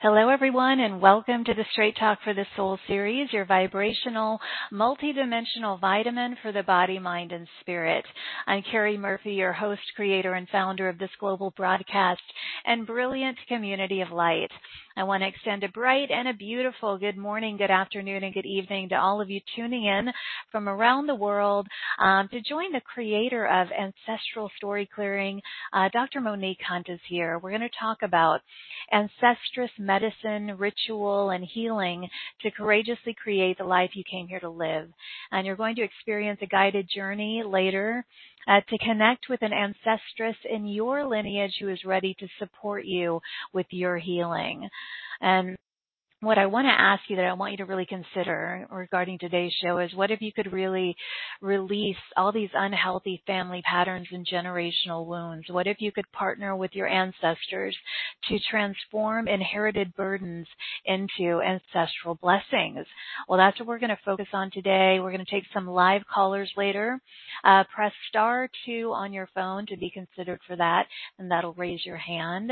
Hello, everyone, and welcome to the Straight Talk for the Soul series, your vibrational, multidimensional vitamin for the body, mind, and spirit. I'm Carrie Murphy, your host, creator, and founder of this global broadcast and brilliant community of light. I want to extend a bright and a beautiful good morning, good afternoon, and good evening to all of you tuning in from around the world um, to join the creator of Ancestral Story Clearing. Uh, Dr. Monique Hunt is here. We're going to talk about ancestress medicine, ritual, and healing to courageously create the life you came here to live. And you're going to experience a guided journey later uh, to connect with an ancestress in your lineage who is ready to support you with your healing. And what I want to ask you that I want you to really consider regarding today's show is what if you could really release all these unhealthy family patterns and generational wounds? What if you could partner with your ancestors to transform inherited burdens into ancestral blessings? Well, that's what we're going to focus on today. We're going to take some live callers later. Uh, press star two on your phone to be considered for that, and that'll raise your hand.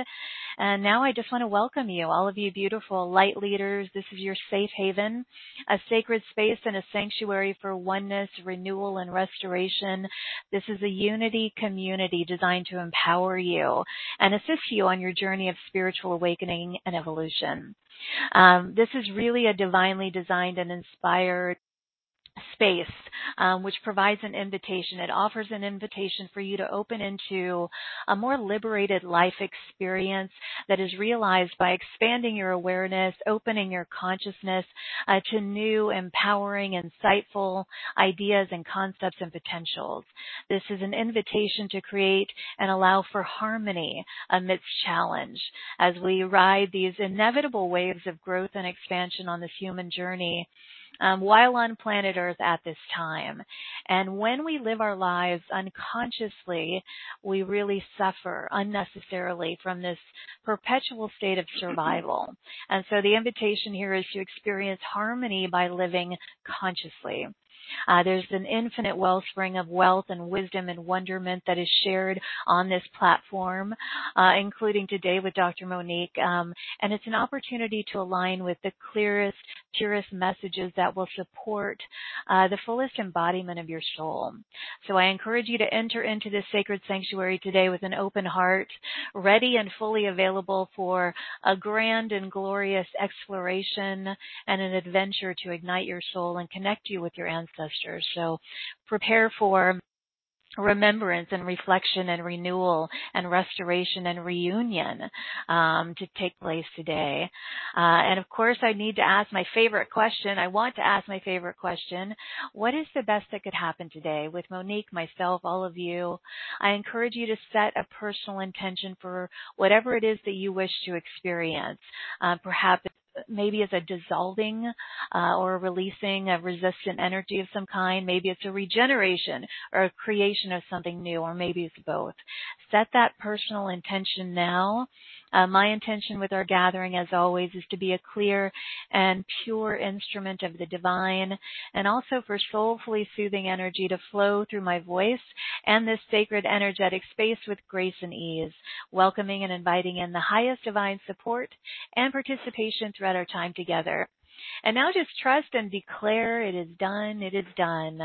And now I just want to welcome you, all of you beautiful light leaders. This is your safe haven, a sacred space and a sanctuary for oneness, renewal, and restoration. This is a unity community designed to empower you and assist you on your journey of spiritual awakening and evolution. Um, this is really a divinely designed and inspired space, um, which provides an invitation. It offers an invitation for you to open into a more liberated life experience that is realized by expanding your awareness, opening your consciousness uh, to new, empowering, insightful ideas and concepts and potentials. This is an invitation to create and allow for harmony amidst challenge as we ride these inevitable waves of growth and expansion on this human journey um, while on planet Earth at this time. And when we live our lives unconsciously, we really suffer unnecessarily from this perpetual state of survival. And so the invitation here is to experience harmony by living consciously. Uh, there's an infinite wellspring of wealth and wisdom and wonderment that is shared on this platform, uh, including today with Dr. Monique. Um, and it's an opportunity to align with the clearest, purest messages that will support uh, the fullest embodiment of your soul. So I encourage you to enter into this sacred sanctuary today with an open heart, ready and fully available for a grand and glorious exploration and an adventure to ignite your soul and connect you with your ancestors ancestors. So prepare for remembrance and reflection and renewal and restoration and reunion um, to take place today. Uh, and of course, I need to ask my favorite question. I want to ask my favorite question. What is the best that could happen today? With Monique, myself, all of you, I encourage you to set a personal intention for whatever it is that you wish to experience. Uh, perhaps maybe it's a dissolving uh, or releasing of resistant energy of some kind. Maybe it's a regeneration or a creation of something new, or maybe it's both. Set that personal intention now uh, my intention with our gathering, as always, is to be a clear and pure instrument of the divine, and also for soulfully soothing energy to flow through my voice and this sacred energetic space with grace and ease, welcoming and inviting in the highest divine support and participation throughout our time together. And now just trust and declare it is done, it is done.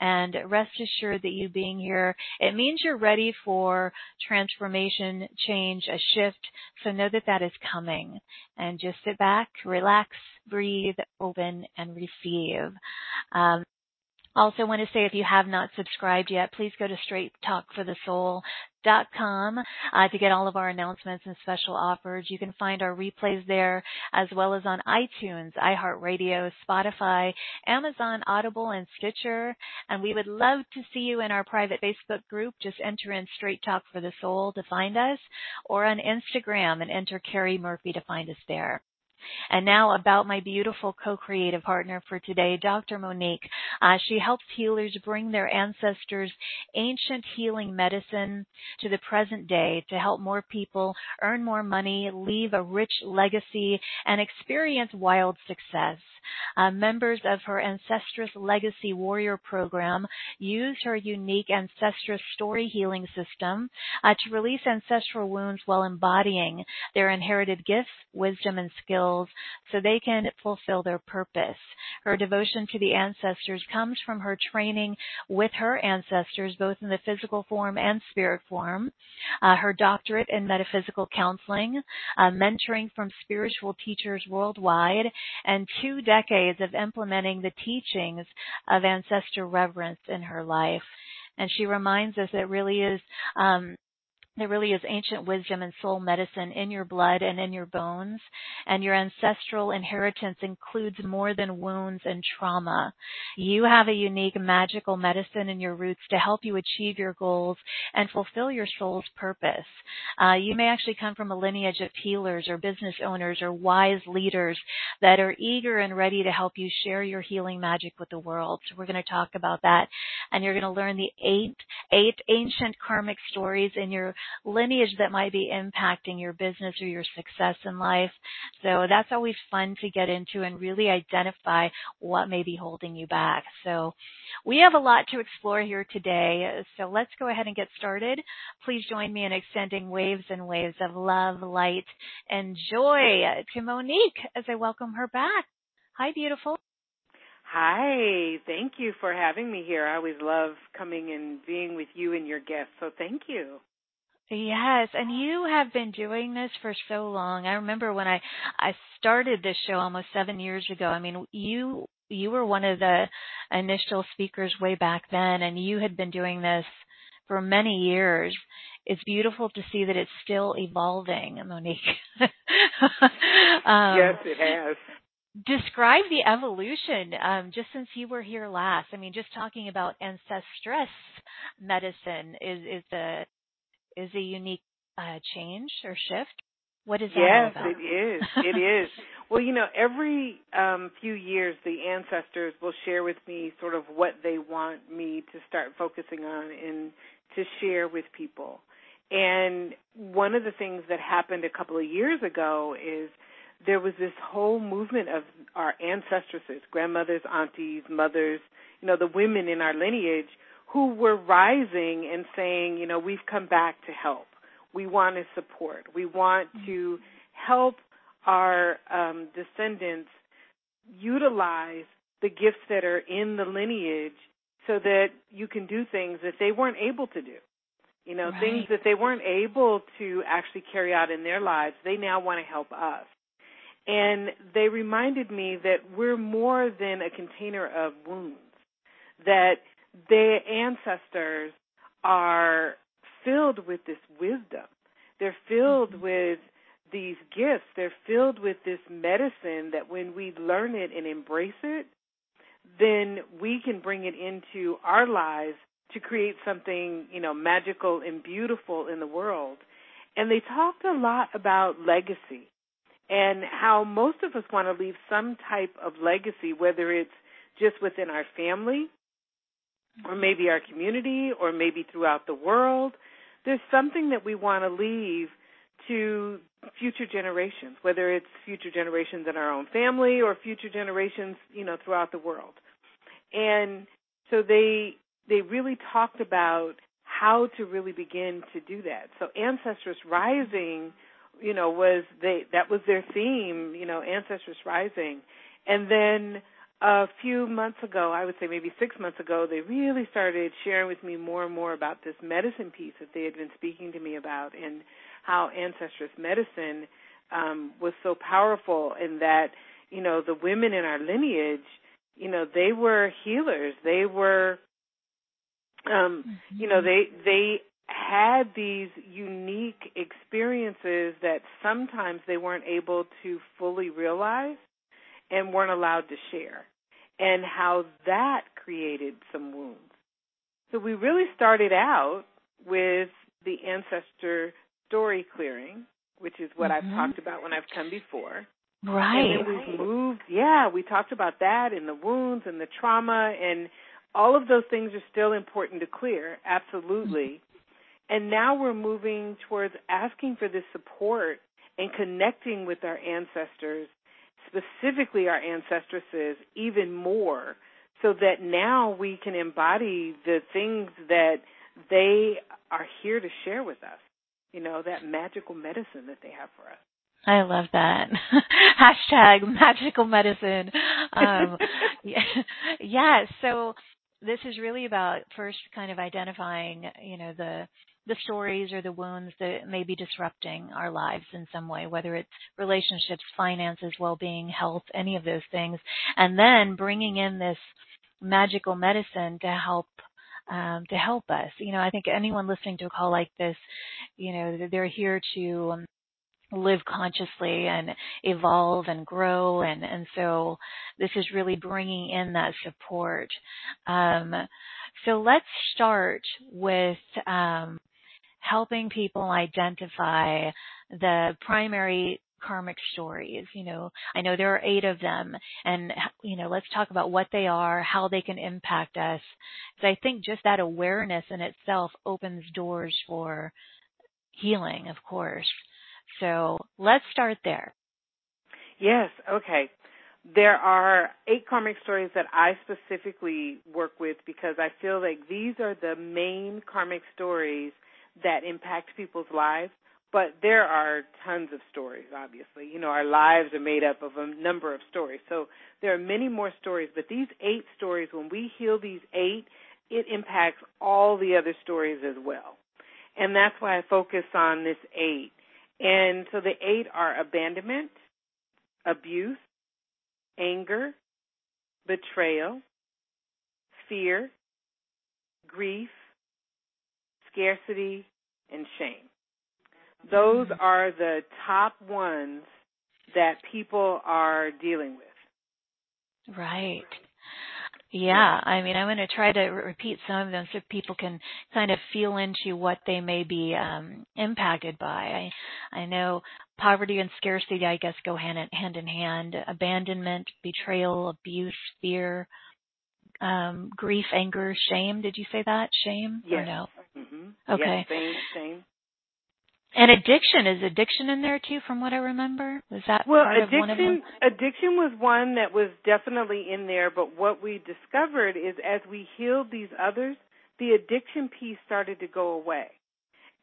And rest assured that you being here, it means you're ready for transformation, change, a shift. So know that that is coming. And just sit back, relax, breathe, open, and receive. Um, also want to say if you have not subscribed yet, please go to straighttalkforthesoul.com uh, to get all of our announcements and special offers. You can find our replays there as well as on iTunes, iHeartRadio, Spotify, Amazon, Audible, and Stitcher. And we would love to see you in our private Facebook group. Just enter in Straight Talk for the Soul to find us or on Instagram and enter Carrie Murphy to find us there. And now about my beautiful co-creative partner for today, Dr. Monique. Uh, she helps healers bring their ancestors' ancient healing medicine to the present day to help more people earn more money, leave a rich legacy, and experience wild success. Uh, members of her Ancestress Legacy Warrior program use her unique Ancestress story healing system uh, to release ancestral wounds while embodying their inherited gifts, wisdom, and skills so they can fulfill their purpose. Her devotion to the ancestors comes from her training with her ancestors, both in the physical form and spirit form, uh, her doctorate in metaphysical counseling, uh, mentoring from spiritual teachers worldwide, and two decades of implementing the teachings of ancestor reverence in her life. And she reminds us it really is um, there really is ancient wisdom and soul medicine in your blood and in your bones, and your ancestral inheritance includes more than wounds and trauma. You have a unique magical medicine in your roots to help you achieve your goals and fulfill your soul's purpose. Uh, you may actually come from a lineage of healers or business owners or wise leaders that are eager and ready to help you share your healing magic with the world. So we're going to talk about that, and you're going to learn the eight eight ancient karmic stories in your lineage that might be impacting your business or your success in life. So that's always fun to get into and really identify what may be holding you back. So we have a lot to explore here today. So let's go ahead and get started. Please join me in extending waves and waves of love, light, and joy to Monique as I welcome her back. Hi, beautiful. Hi, thank you for having me here. I always love coming and being with you and your guests, so thank you. Yes, and you have been doing this for so long. I remember when I I started this show almost 7 years ago. I mean, you you were one of the initial speakers way back then and you had been doing this for many years. It's beautiful to see that it's still evolving, Monique. um, yes, it has describe the evolution um, just since you were here last. I mean, just talking about ancestress medicine is is a is a unique uh, change or shift. What is that yes, it is. It is. Well, you know, every um, few years, the ancestors will share with me sort of what they want me to start focusing on and to share with people. And one of the things that happened a couple of years ago is there was this whole movement of our ancestresses, grandmothers, aunties, mothers, you know, the women in our lineage who were rising and saying, you know, we've come back to help. We want to support. We want mm-hmm. to help our um, descendants utilize the gifts that are in the lineage so that you can do things that they weren't able to do. You know, right. things that they weren't able to actually carry out in their lives, they now want to help us. And they reminded me that we're more than a container of wounds, that their ancestors are filled with this wisdom. They're filled mm-hmm. with these gifts. They're filled with this medicine that when we learn it and embrace it, then we can bring it into our lives to create something, you know, magical and beautiful in the world. And they talked a lot about legacy and how most of us want to leave some type of legacy, whether it's just within our family or maybe our community or maybe throughout the world. There's something that we want to leave to future generations, whether it's future generations in our own family or future generations, you know, throughout the world. And so they they really talked about how to really begin to do that. So ancestors Rising, you know, was they that was their theme, you know, ancestors Rising. And then a few months ago, I would say maybe six months ago, they really started sharing with me more and more about this medicine piece that they had been speaking to me about and how ancestress medicine um, was so powerful in that, you know, the women in our lineage, you know, they were healers. They were, um, mm-hmm. you know, they, they had these unique experiences that sometimes they weren't able to fully realize and weren't allowed to share, and how that created some wounds. So we really started out with the ancestor story clearing, which is what mm-hmm. I've talked about when I've come before. Right. And we've moved, yeah, we talked about that and the wounds and the trauma and all of those things are still important to clear, absolutely. And now we're moving towards asking for this support and connecting with our ancestors, specifically our ancestresses, even more, so that now we can embody the things that they are here to share with us. You know, that magical medicine that they have for us. I love that. Hashtag magical medicine. Um, yeah, yeah, so this is really about first kind of identifying, you know, the the stories or the wounds that may be disrupting our lives in some way, whether it's relationships, finances, well-being, health, any of those things, and then bringing in this magical medicine to help um, to help us. You know, I think anyone listening to a call like this, you know, they're here to um, live consciously and evolve and grow. And and so this is really bringing in that support. Um, so let's start with um, helping people identify the primary karmic stories. You know, I know there are eight of them and, you know, let's talk about what they are, how they can impact us. So I think just that awareness in itself opens doors for healing, of course. So let's start there. Yes, okay. There are eight karmic stories that I specifically work with because I feel like these are the main karmic stories that impact people's lives. But there are tons of stories, obviously. You know, our lives are made up of a number of stories. So there are many more stories, but these eight stories, when we heal these eight, it impacts all the other stories as well. And that's why I focus on this eight. And so the eight are abandonment, abuse, anger, betrayal, fear, grief, scarcity, and shame. Those mm-hmm. are the top ones that people are dealing with. Right. Yeah, I mean, I'm going to try to repeat some of them so people can kind of feel into what they may be um, impacted by. I, I know poverty and scarcity, I guess, go hand in hand. In hand. Abandonment, betrayal, abuse, fear, um, grief, anger, shame. Did you say that? Shame? Yes. Or no? Mm-hmm. Okay. Yes, shame, shame. And addiction is addiction in there too, from what I remember. Was that well? Addiction, of one of them? addiction was one that was definitely in there. But what we discovered is, as we healed these others, the addiction piece started to go away,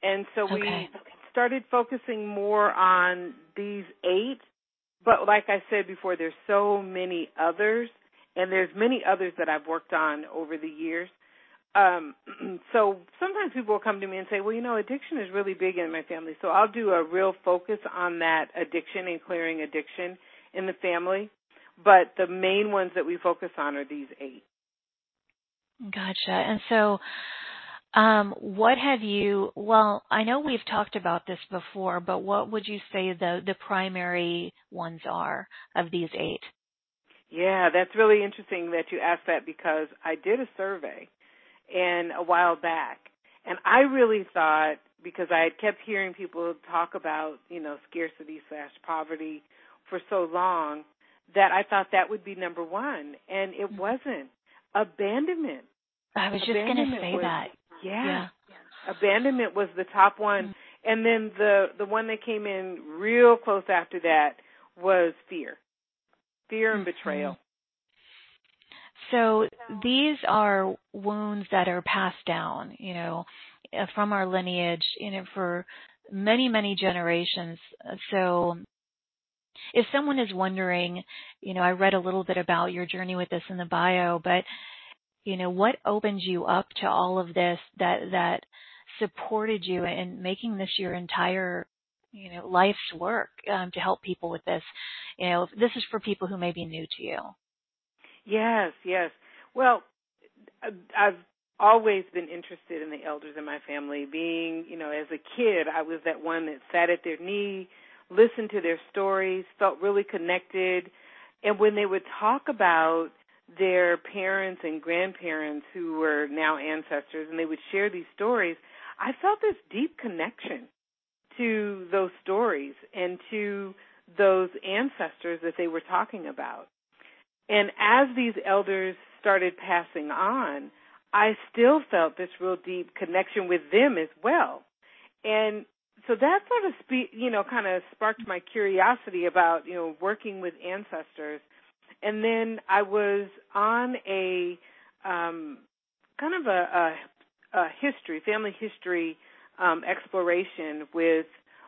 and so we okay. started focusing more on these eight. But like I said before, there's so many others and there's many others that I've worked on over the years. Um, so sometimes people will come to me and say, well, you know, addiction is really big in my family. So I'll do a real focus on that addiction and clearing addiction in the family. But the main ones that we focus on are these eight. Gotcha. And so, um, what have you? Well, I know we've talked about this before, but what would you say the the primary ones are of these eight? Yeah, that's really interesting that you asked that because I did a survey and a while back and I really thought because I had kept hearing people talk about, you know, scarcity slash poverty for so long that I thought that would be number one. And it mm-hmm. wasn't. Abandonment. I was just going to say was, that. Yeah. yeah. Abandonment was the top one. Mm-hmm. And then the the one that came in real close after that was fear fear and betrayal. So these are wounds that are passed down, you know, uh, from our lineage, you know, for many, many generations. So if someone is wondering, you know, I read a little bit about your journey with this in the bio, but you know, what opened you up to all of this that that supported you in making this your entire you know life's work um, to help people with this. You know, this is for people who may be new to you. Yes, yes. Well, I've always been interested in the elders in my family. Being, you know, as a kid, I was that one that sat at their knee, listened to their stories, felt really connected. And when they would talk about their parents and grandparents who were now ancestors and they would share these stories, I felt this deep connection to those stories and to those ancestors that they were talking about. And as these elders started passing on, I still felt this real deep connection with them as well. And so that sort of spe- you know kind of sparked my curiosity about you know working with ancestors and then i was on a um kind of a, a, a history family history um exploration with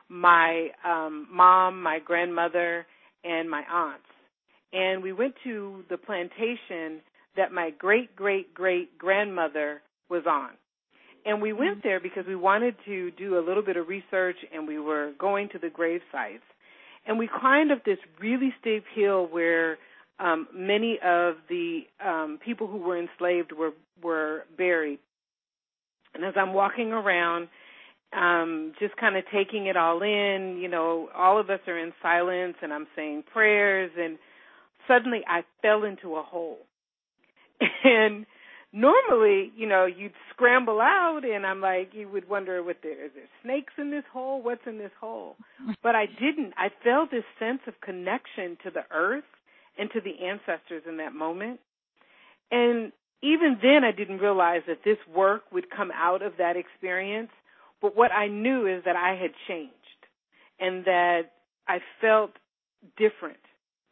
my um mom my grandmother and my aunts and we went to the plantation that my great great great grandmother was on and we went there because we wanted to do a little bit of research and we were going to the grave sites. And we climbed up this really steep hill where um, many of the um, people who were enslaved were were buried. And as I'm walking around, um, just kind of taking it all in, you know, all of us are in silence and I'm saying prayers and suddenly I fell into a hole. And normally, you know, you'd scramble out and I'm like, you would wonder what there is there snakes in this hole? What's in this hole? But I didn't. I felt this sense of connection to the earth and to the ancestors in that moment. And even then I didn't realize that this work would come out of that experience. But what I knew is that I had changed and that I felt different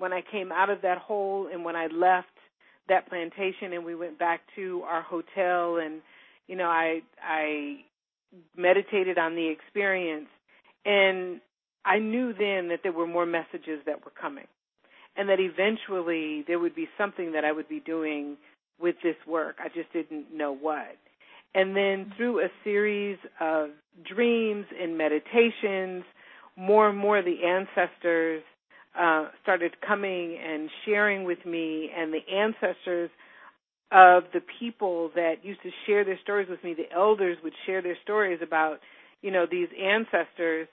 when I came out of that hole and when I left that plantation and we went back to our hotel and you know I I meditated on the experience and I knew then that there were more messages that were coming and that eventually there would be something that I would be doing with this work. I just didn't know what. And then through a series of dreams and meditations, more and more the ancestors uh, started coming and sharing with me, and the ancestors of the people that used to share their stories with me, the elders would share their stories about, you know, these ancestors,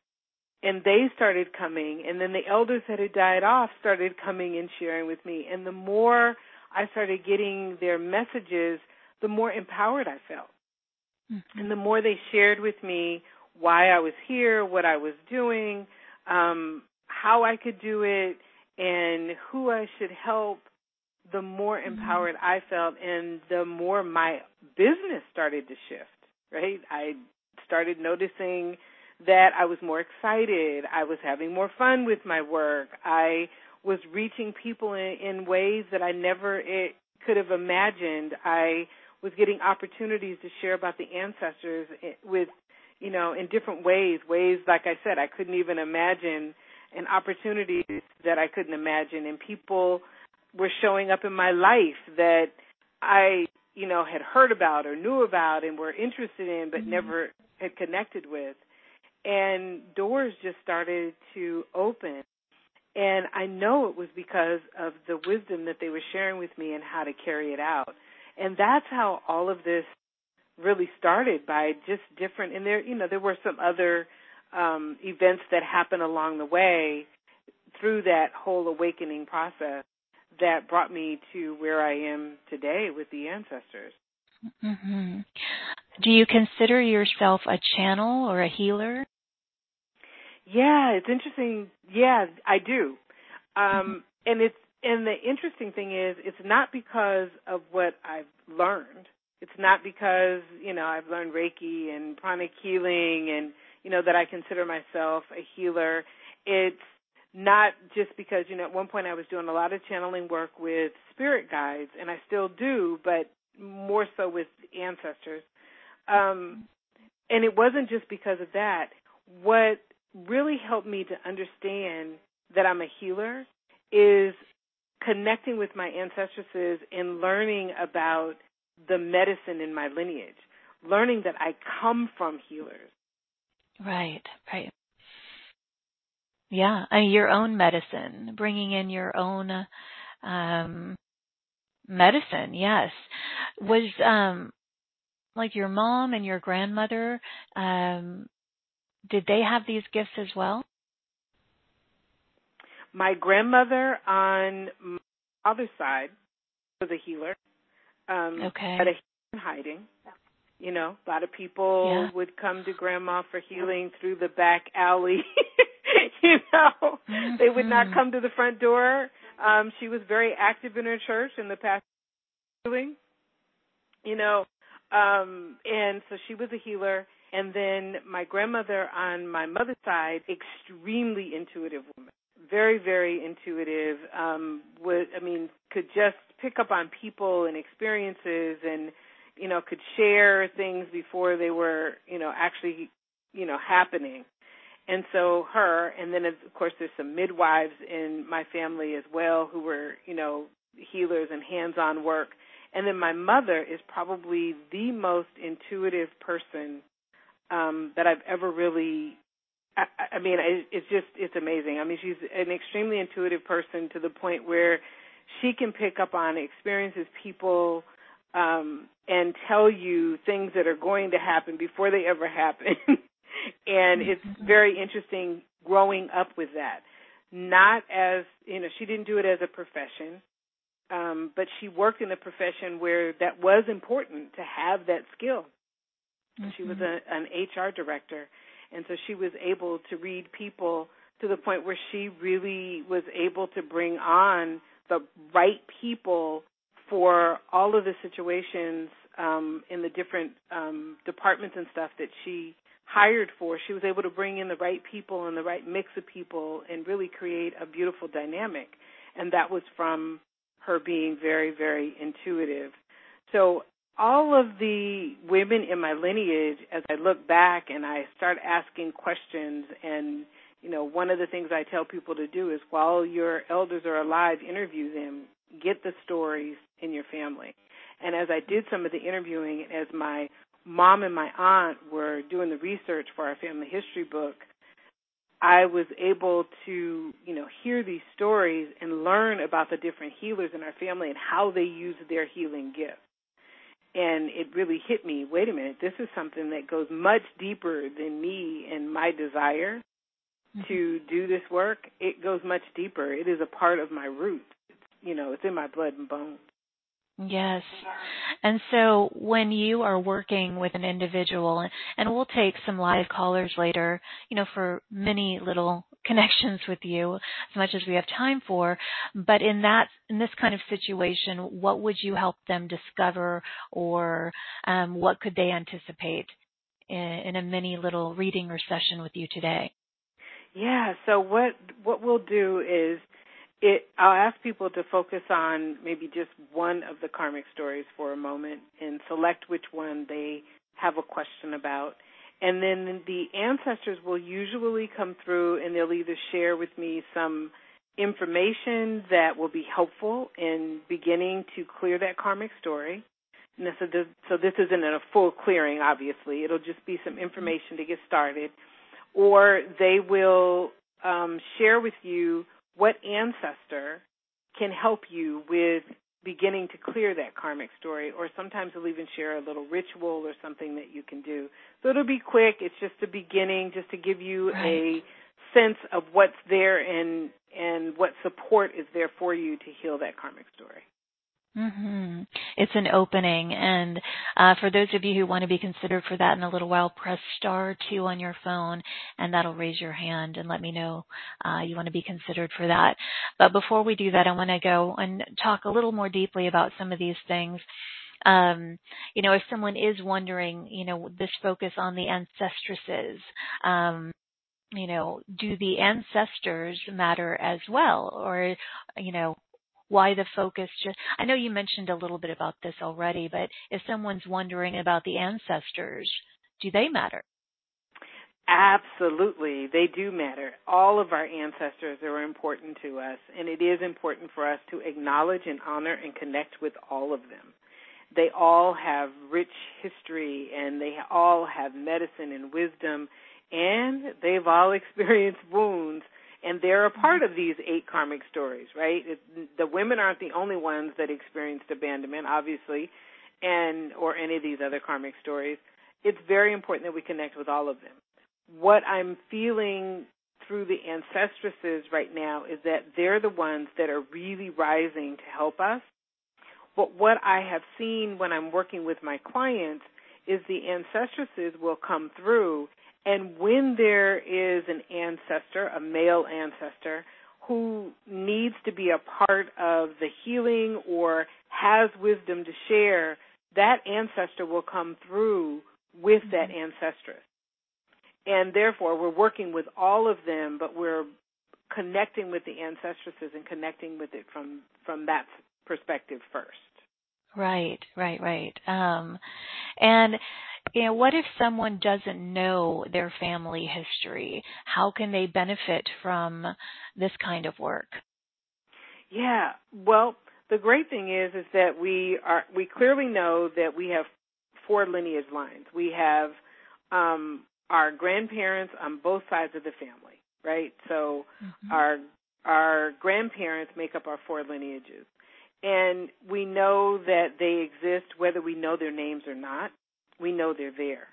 and they started coming, and then the elders that had died off started coming and sharing with me, and the more I started getting their messages, the more empowered I felt. Mm-hmm. And the more they shared with me why I was here, what I was doing, um, how I could do it and who I should help, the more mm-hmm. empowered I felt and the more my business started to shift, right? I started noticing that I was more excited. I was having more fun with my work. I was reaching people in, in ways that I never it, could have imagined. I was getting opportunities to share about the ancestors eh, with, you know, in different ways, ways like I said I couldn't even imagine and opportunities that I couldn't imagine and people were showing up in my life that I, you know, had heard about or knew about and were interested in but mm-hmm. never had connected with. And doors just started to open. And I know it was because of the wisdom that they were sharing with me and how to carry it out. And that's how all of this really started by just different and there you know there were some other um, events that happen along the way through that whole awakening process that brought me to where I am today with the ancestors. Mm-hmm. Do you consider yourself a channel or a healer? Yeah, it's interesting. Yeah, I do. Um, mm-hmm. And it's and the interesting thing is, it's not because of what I've learned. It's not because you know I've learned Reiki and pranic healing and you know, that I consider myself a healer. It's not just because, you know, at one point I was doing a lot of channeling work with spirit guides, and I still do, but more so with ancestors. Um, and it wasn't just because of that. What really helped me to understand that I'm a healer is connecting with my ancestresses and learning about the medicine in my lineage, learning that I come from healers, Right, right. Yeah, I mean, your own medicine, bringing in your own um, medicine. Yes, was um, like your mom and your grandmother. Um, did they have these gifts as well? My grandmother on my father's side was a healer. Um, okay. Had a hiding. You know, a lot of people yeah. would come to grandma for healing through the back alley, you know, mm-hmm. they would not mm-hmm. come to the front door. Um, she was very active in her church in the past healing. you know, um, and so she was a healer. And then my grandmother on my mother's side, extremely intuitive woman, very, very intuitive. Um, would I mean, could just pick up on people and experiences, and you know, could share things before they were, you know, actually, you know, happening. And so her, and then of course there's some midwives in my family as well who were, you know, healers and hands-on work. And then my mother is probably the most intuitive person um that I've ever really I, I mean it's just it's amazing. I mean she's an extremely intuitive person to the point where she can pick up on experiences people um and tell you things that are going to happen before they ever happen. and it's mm-hmm. very interesting growing up with that. Not as you know, she didn't do it as a profession, um, but she worked in a profession where that was important to have that skill. Mm-hmm. She was a, an HR director, and so she was able to read people to the point where she really was able to bring on the right people for all of the situations um, in the different um, departments and stuff that she hired for, she was able to bring in the right people and the right mix of people and really create a beautiful dynamic. And that was from her being very, very intuitive. So all of the women in my lineage, as I look back and I start asking questions and you know, one of the things I tell people to do is while your elders are alive, interview them, get the stories in your family. And as I did some of the interviewing, as my mom and my aunt were doing the research for our family history book, I was able to, you know, hear these stories and learn about the different healers in our family and how they use their healing gifts. And it really hit me, wait a minute, this is something that goes much deeper than me and my desire mm-hmm. to do this work. It goes much deeper. It is a part of my roots. It's, you know, it's in my blood and bones. Yes. And so when you are working with an individual, and we'll take some live callers later, you know, for many little connections with you as much as we have time for, but in that, in this kind of situation, what would you help them discover or um, what could they anticipate in, in a mini little reading or session with you today? Yeah, so what what we'll do is it I'll ask people to focus on maybe just one of the karmic stories for a moment and select which one they have a question about. And then the ancestors will usually come through and they'll either share with me some information that will be helpful in beginning to clear that karmic story. So this, so this isn't a full clearing, obviously. It'll just be some information to get started. Or they will um, share with you what ancestor can help you with beginning to clear that karmic story or sometimes they'll even share a little ritual or something that you can do. So it'll be quick. It's just a beginning just to give you right. a sense of what's there and and what support is there for you to heal that karmic story Mm-hmm. It's an opening, and uh, for those of you who want to be considered for that in a little while, press star two on your phone, and that'll raise your hand and let me know uh, you want to be considered for that. But before we do that, I want to go and talk a little more deeply about some of these things. Um, you know, if someone is wondering, you know, this focus on the ancestresses, um, you know, do the ancestors matter as well? Or, you know, why the focus just I know you mentioned a little bit about this already, but if someone's wondering about the ancestors, do they matter? Absolutely, they do matter. All of our ancestors are important to us, and it is important for us to acknowledge and honor and connect with all of them. They all have rich history, and they all have medicine and wisdom, and they've all experienced wounds and they're a part mm-hmm. of these eight karmic stories, right? It, the women aren't the only ones that experienced abandonment, obviously, and or any of these other karmic stories. It's very important that we connect with all of them. What I'm feeling through the ancestresses right now is that they're the ones that are really rising to help us. But what I have seen when I'm working with my clients is the ancestresses will come through And when there is an ancestor, a male ancestor, who needs to be a part of the healing or has wisdom to share, that ancestor will come through with mm-hmm. that ancestress. And therefore, we're working with all of them, but we're connecting with the ancestresses and connecting with it from from that perspective first. Right, right, right. Um, and you know, what if someone doesn't know their family history? How can they benefit from this kind of work? Yeah, well, the great thing is is that we are we clearly know that we have four lineage lines. We have um, our grandparents on both sides of the family, right? So mm-hmm. our our grandparents make up our four lineages. And we know that they exist whether we know their names or not. We know they're there.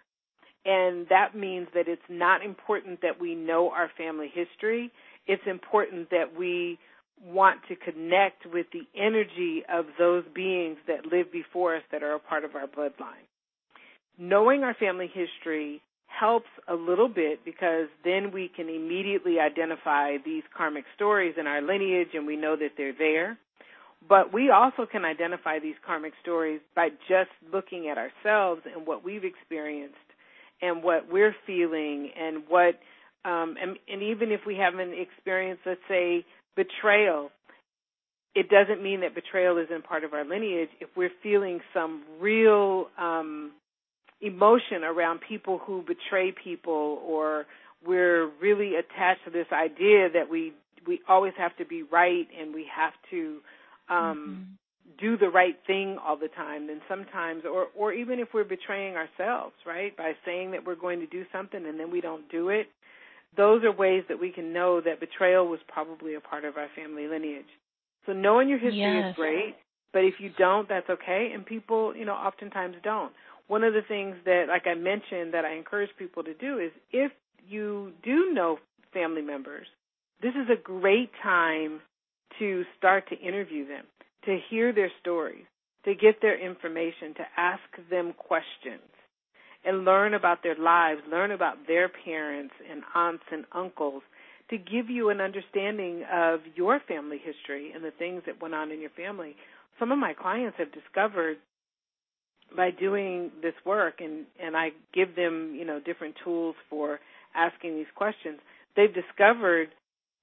And that means that it's not important that we know our family history. It's important that we want to connect with the energy of those beings that live before us that are a part of our bloodline. Knowing our family history helps a little bit because then we can immediately identify these karmic stories in our lineage and we know that they're there. But we also can identify these karmic stories by just looking at ourselves and what we've experienced and what we're feeling and what um and, and even if we haven't experienced let's say betrayal it doesn't mean that betrayal isn't part of our lineage. If we're feeling some real um emotion around people who betray people or we're really attached to this idea that we we always have to be right and we have to um mm-hmm. do the right thing all the time then sometimes or or even if we're betraying ourselves right by saying that we're going to do something and then we don't do it those are ways that we can know that betrayal was probably a part of our family lineage so knowing your history yes. is great but if you don't that's okay and people you know oftentimes don't one of the things that, like I mentioned, that I encourage people to do is if you do know family members, this is a great time to start to interview them, to hear their stories, to get their information, to ask them questions, and learn about their lives, learn about their parents and aunts and uncles, to give you an understanding of your family history and the things that went on in your family. Some of my clients have discovered by doing this work and and I give them you know different tools for asking these questions, they've discovered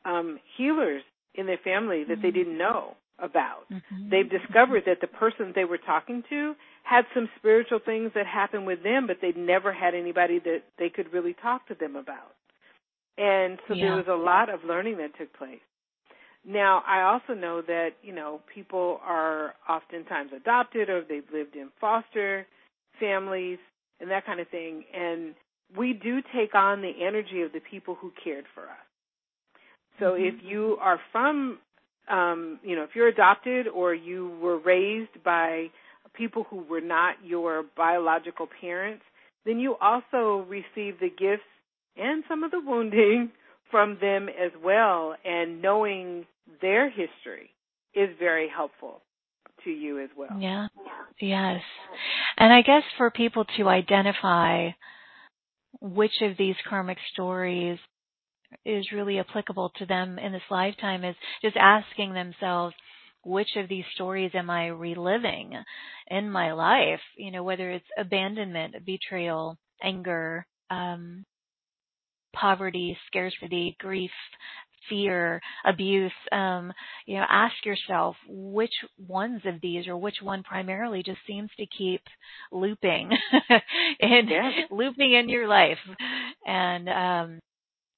um, healers in their family that mm-hmm. they didn't know about. Mm-hmm. They've discovered that the person they were talking to had some spiritual things that happened with them, but they'd never had anybody that they could really talk to them about. And so yeah. there was a lot of learning that took place. Now, I also know that, you know, people are oftentimes adopted or they've lived in foster families and that kind of thing. And we do take on the energy of the people who cared for us. So mm-hmm. if you are from, um, you know, if you're adopted or you were raised by people who were not your biological parents, then you also receive the gifts and some of the wounding from them as well. And knowing their history is very helpful to you as well. Yeah. Yes. And I guess for people to identify which of these karmic stories is really applicable to them in this lifetime is just asking themselves which of these stories am I reliving in my life? You know, whether it's abandonment, betrayal, anger, um, poverty, scarcity, grief, fear, abuse, um, you know, ask yourself which ones of these or which one primarily just seems to keep looping and yeah. looping in your life. And um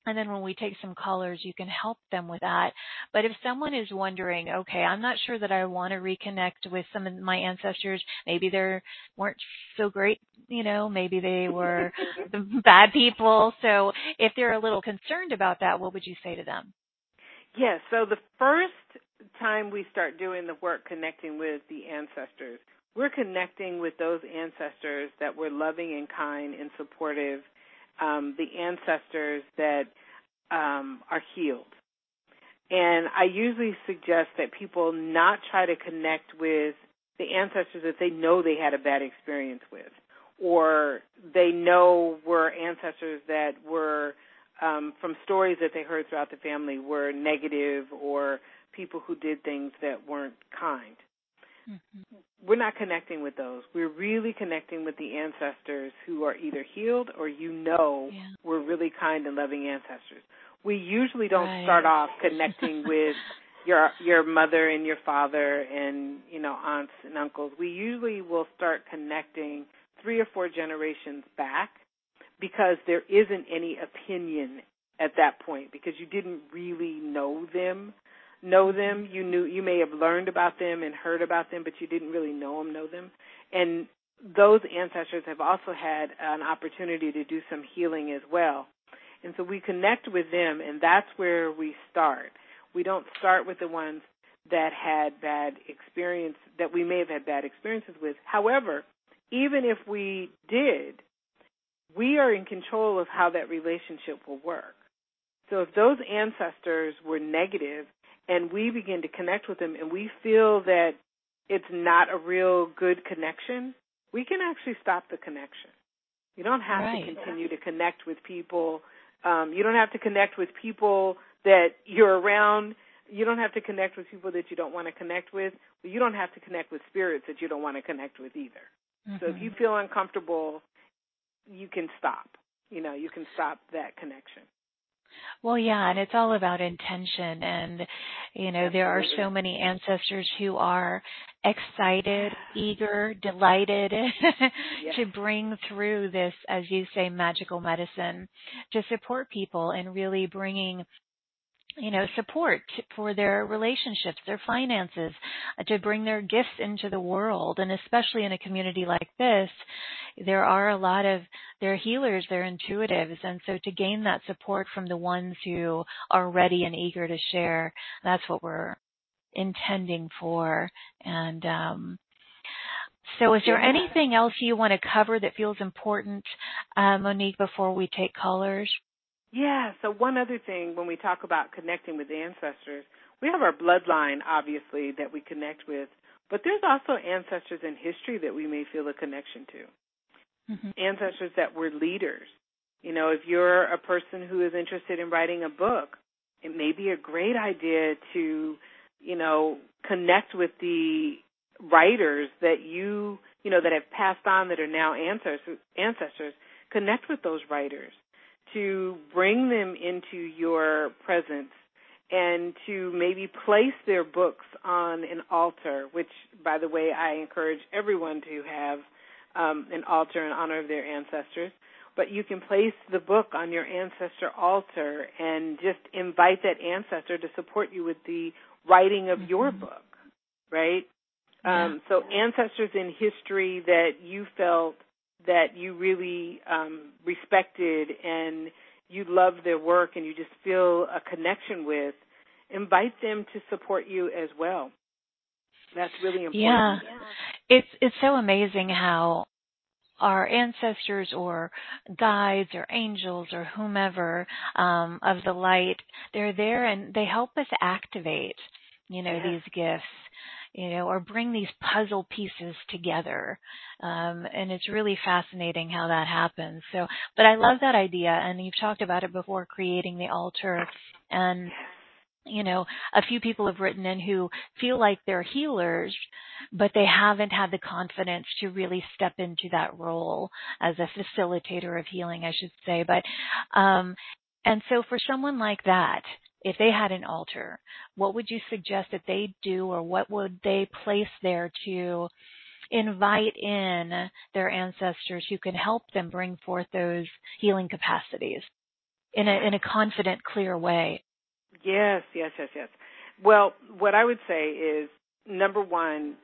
and then when we take some colors, you can help them with that. But if someone is wondering, okay, I'm not sure that I want to reconnect with some of my ancestors. Maybe they weren't so great, you know, maybe they were bad people. So if they're a little concerned about that, what would you say to them? Yes. So the first time we start doing the work connecting with the ancestors, we're connecting with those ancestors that were loving and kind and supportive um, the ancestors that um, are healed. And I usually suggest that people not try to connect with the ancestors that they know they had a bad experience with or they know were ancestors that were um, from stories that they heard throughout the family were negative or people who did things that weren't kind. Mm-hmm. We're not connecting with those. We're really connecting with the ancestors who are either healed or you know yeah. were really kind and loving ancestors. We usually don't right. start off connecting with your your mother and your father and you know aunts and uncles. We usually will start connecting three or four generations back because there isn't any opinion at that point because you didn't really know them know them. You knew you may have learned about them and heard about them but you didn't really know them know them. And those ancestors have also had an opportunity to do some healing as well. And so we connect with them and that's where we start. We don't start with the ones that had bad experience that we may have had bad experiences with. However even if we did we are in control of how that relationship will work. So if those ancestors were negative and we begin to connect with them and we feel that it's not a real good connection, we can actually stop the connection. You don't have right. to continue to connect with people. Um, you don't have to connect with people that you're around. You don't have to connect with people that you don't want to connect with. But you don't have to connect with spirits that you don't want to connect with either. Mm-hmm. So if you mm-hmm. feel uncomfortable you can stop. You know, you can stop that connection. Well, yeah, and it's all about intention. And, you know, there are so many ancestors who are excited, eager, delighted yes. to bring through this, as you say, magical medicine to support people and really bringing you know, support for their relationships, their finances, uh, to bring their gifts into the world. And especially in a community like this, there are a lot of, they're healers, they're intuitives. And so to gain that support from the ones who are ready and eager to share, that's what we're intending for. And, um, so is there anything else you want to cover that feels important, uh, Monique, before we take callers? Yeah, so one other thing when we talk about connecting with ancestors, we have our bloodline, obviously, that we connect with, but there's also ancestors in history that we may feel a connection to. Mm-hmm. Ancestors that were leaders. You know, if you're a person who is interested in writing a book, it may be a great idea to, you know, connect with the writers that you, you know, that have passed on that are now ancestors, ancestors. Connect with those writers to bring them into your presence and to maybe place their books on an altar, which, by the way, I encourage everyone to have um, an altar in honor of their ancestors. But you can place the book on your ancestor altar and just invite that ancestor to support you with the writing of mm-hmm. your book, right? Yeah. Um, so ancestors in history that you felt that you really um, respected and you love their work and you just feel a connection with, invite them to support you as well. That's really important. Yeah. It's it's so amazing how our ancestors or guides or angels or whomever um, of the light, they're there and they help us activate, you know, these gifts you know, or bring these puzzle pieces together. Um, and it's really fascinating how that happens. So, but I love that idea, and you've talked about it before, creating the altar, and you know, a few people have written in who feel like they're healers, but they haven't had the confidence to really step into that role as a facilitator of healing, I should say. But, um, and so for someone like that, if they had an altar, what would you suggest that they do or what would they place there to invite in their ancestors who can help them bring forth those healing capacities in a in a confident, clear way? Yes, yes, yes, yes. Well, what I would say is number one,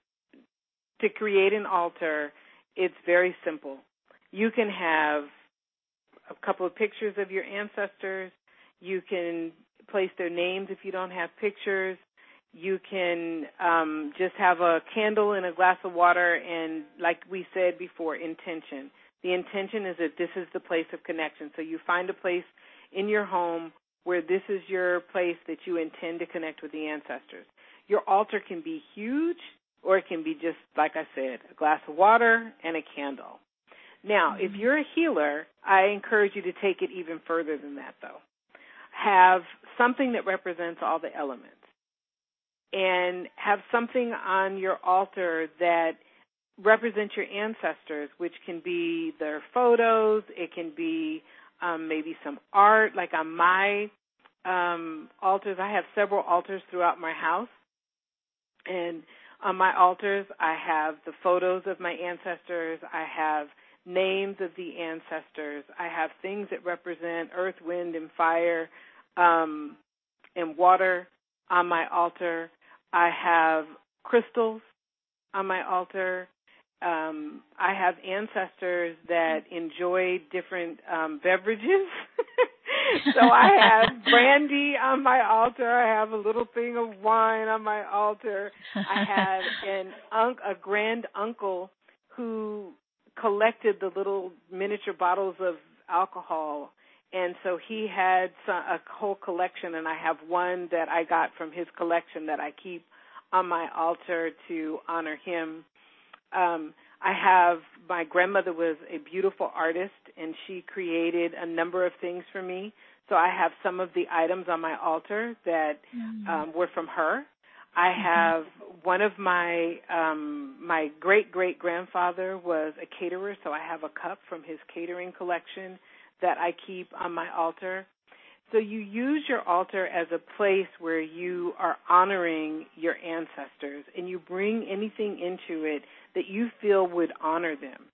to create an altar, it's very simple. You can have a couple of pictures of your ancestors. You can place their names if you don't have pictures. You can um, just have a candle and a glass of water, and like we said before, intention. The intention is that this is the place of connection. So you find a place in your home where this is your place that you intend to connect with the ancestors. Your altar can be huge, or it can be just, like I said, a glass of water and a candle. Now, if you're a healer, I encourage you to take it even further than that, though. Have something that represents all the elements. And have something on your altar that represents your ancestors, which can be their photos, it can be um, maybe some art. Like on my um, altars, I have several altars throughout my house. And on my altars, I have the photos of my ancestors. I have names of the ancestors. I have things that represent earth, wind, and fire, um, and water on my altar. I have crystals on my altar. Um, I have ancestors that enjoy different um, beverages. so I have brandy on my altar. I have a little thing of wine on my altar. I have an un- a grand uncle who collected the little miniature bottles of alcohol and so he had some, a whole collection and I have one that I got from his collection that I keep on my altar to honor him. Um I have my grandmother was a beautiful artist and she created a number of things for me. So I have some of the items on my altar that mm-hmm. um were from her. I mm-hmm. have one of my um my great great grandfather was a caterer, so I have a cup from his catering collection that I keep on my altar. So you use your altar as a place where you are honoring your ancestors and you bring anything into it that you feel would honor them.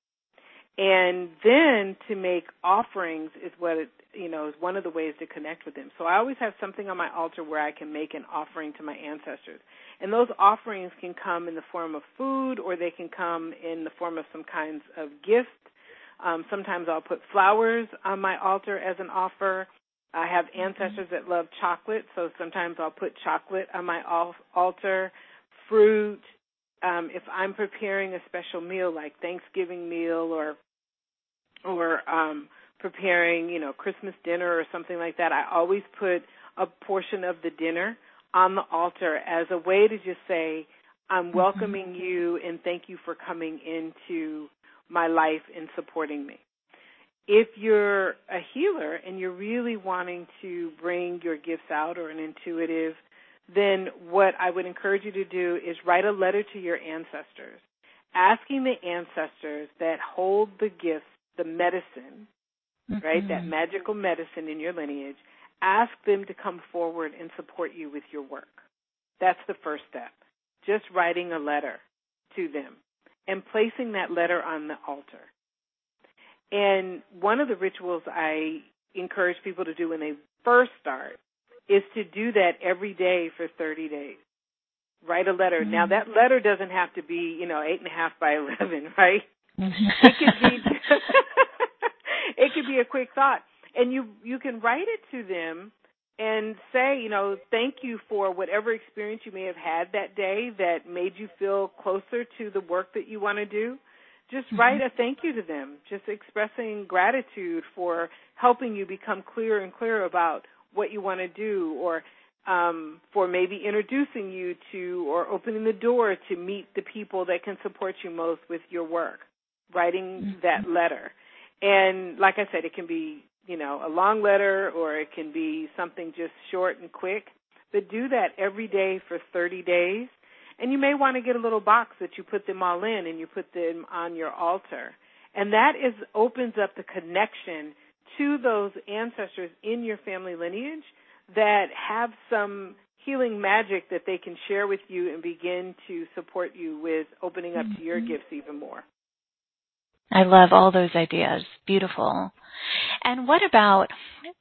And then to make offerings is what it, you know, is one of the ways to connect with them. So I always have something on my altar where I can make an offering to my ancestors. And those offerings can come in the form of food or they can come in the form of some kinds of gifts um, sometimes I'll put flowers on my altar as an offer. I have mm-hmm. ancestors that love chocolate, so sometimes I'll put chocolate on my altar, fruit. Um, if I'm preparing a special meal like Thanksgiving meal or or um, preparing, you know, Christmas dinner or something like that, I always put a portion of the dinner on the altar as a way to just say, I'm mm-hmm. welcoming you and thank you for coming into my life in supporting me. If you're a healer and you're really wanting to bring your gifts out or an intuitive, then what I would encourage you to do is write a letter to your ancestors, asking the ancestors that hold the gifts, the medicine, mm-hmm. right, that magical medicine in your lineage, ask them to come forward and support you with your work. That's the first step. Just writing a letter to them and placing that letter on the altar. And one of the rituals I encourage people to do when they first start is to do that every day for 30 days. Write a letter. Mm-hmm. Now that letter doesn't have to be, you know, eight and a half by 11, right? it could be, it could be a quick thought. And you, you can write it to them and say, you know, thank you for whatever experience you may have had that day that made you feel closer to the work that you want to do. Just mm-hmm. write a thank you to them, just expressing gratitude for helping you become clearer and clearer about what you want to do or um, for maybe introducing you to or opening the door to meet the people that can support you most with your work, writing mm-hmm. that letter. And like I said, it can be you know, a long letter or it can be something just short and quick. But do that every day for 30 days. And you may want to get a little box that you put them all in and you put them on your altar. And that is opens up the connection to those ancestors in your family lineage that have some healing magic that they can share with you and begin to support you with opening up mm-hmm. to your mm-hmm. gifts even more. I love all those ideas. Beautiful. And what about,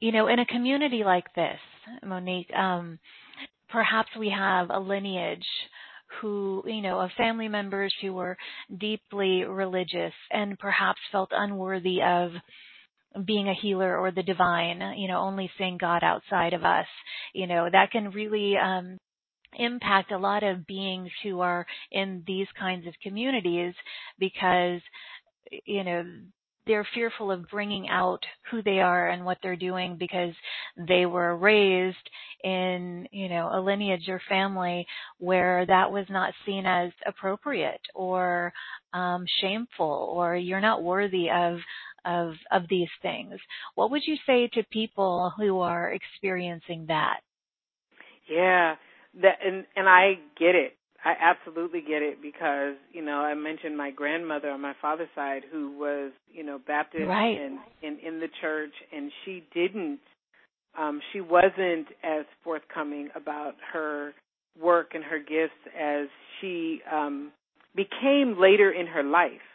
you know, in a community like this, Monique, um, perhaps we have a lineage who, you know, of family members who were deeply religious and perhaps felt unworthy of being a healer or the divine, you know, only seeing God outside of us, you know, that can really um, impact a lot of beings who are in these kinds of communities because, you know, they're fearful of bringing out who they are and what they're doing because they were raised in, you know, a lineage or family where that was not seen as appropriate or um, shameful or you're not worthy of of of these things. What would you say to people who are experiencing that? Yeah, that and and I get it. I absolutely get it because you know I mentioned my grandmother on my father's side who was you know Baptist right. and in in the church and she didn't um she wasn't as forthcoming about her work and her gifts as she um became later in her life.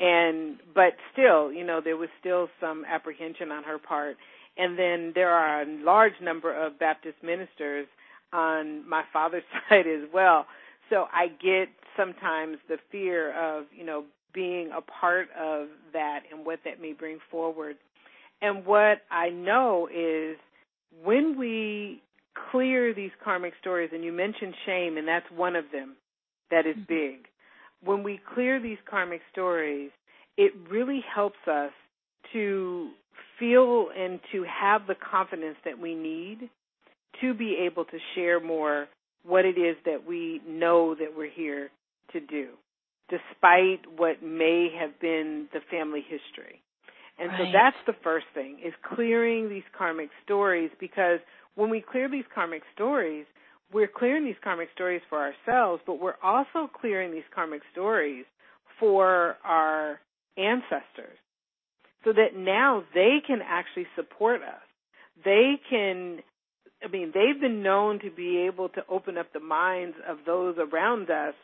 And but still you know there was still some apprehension on her part. And then there are a large number of baptist ministers on my father's side as well so i get sometimes the fear of you know being a part of that and what that may bring forward and what i know is when we clear these karmic stories and you mentioned shame and that's one of them that is mm-hmm. big when we clear these karmic stories, it really helps us to feel and to have the confidence that we need to be able to share more what it is that we know that we're here to do, despite what may have been the family history. And right. so that's the first thing is clearing these karmic stories because when we clear these karmic stories, we're clearing these karmic stories for ourselves, but we're also clearing these karmic stories for our ancestors so that now they can actually support us. They can, I mean, they've been known to be able to open up the minds of those around us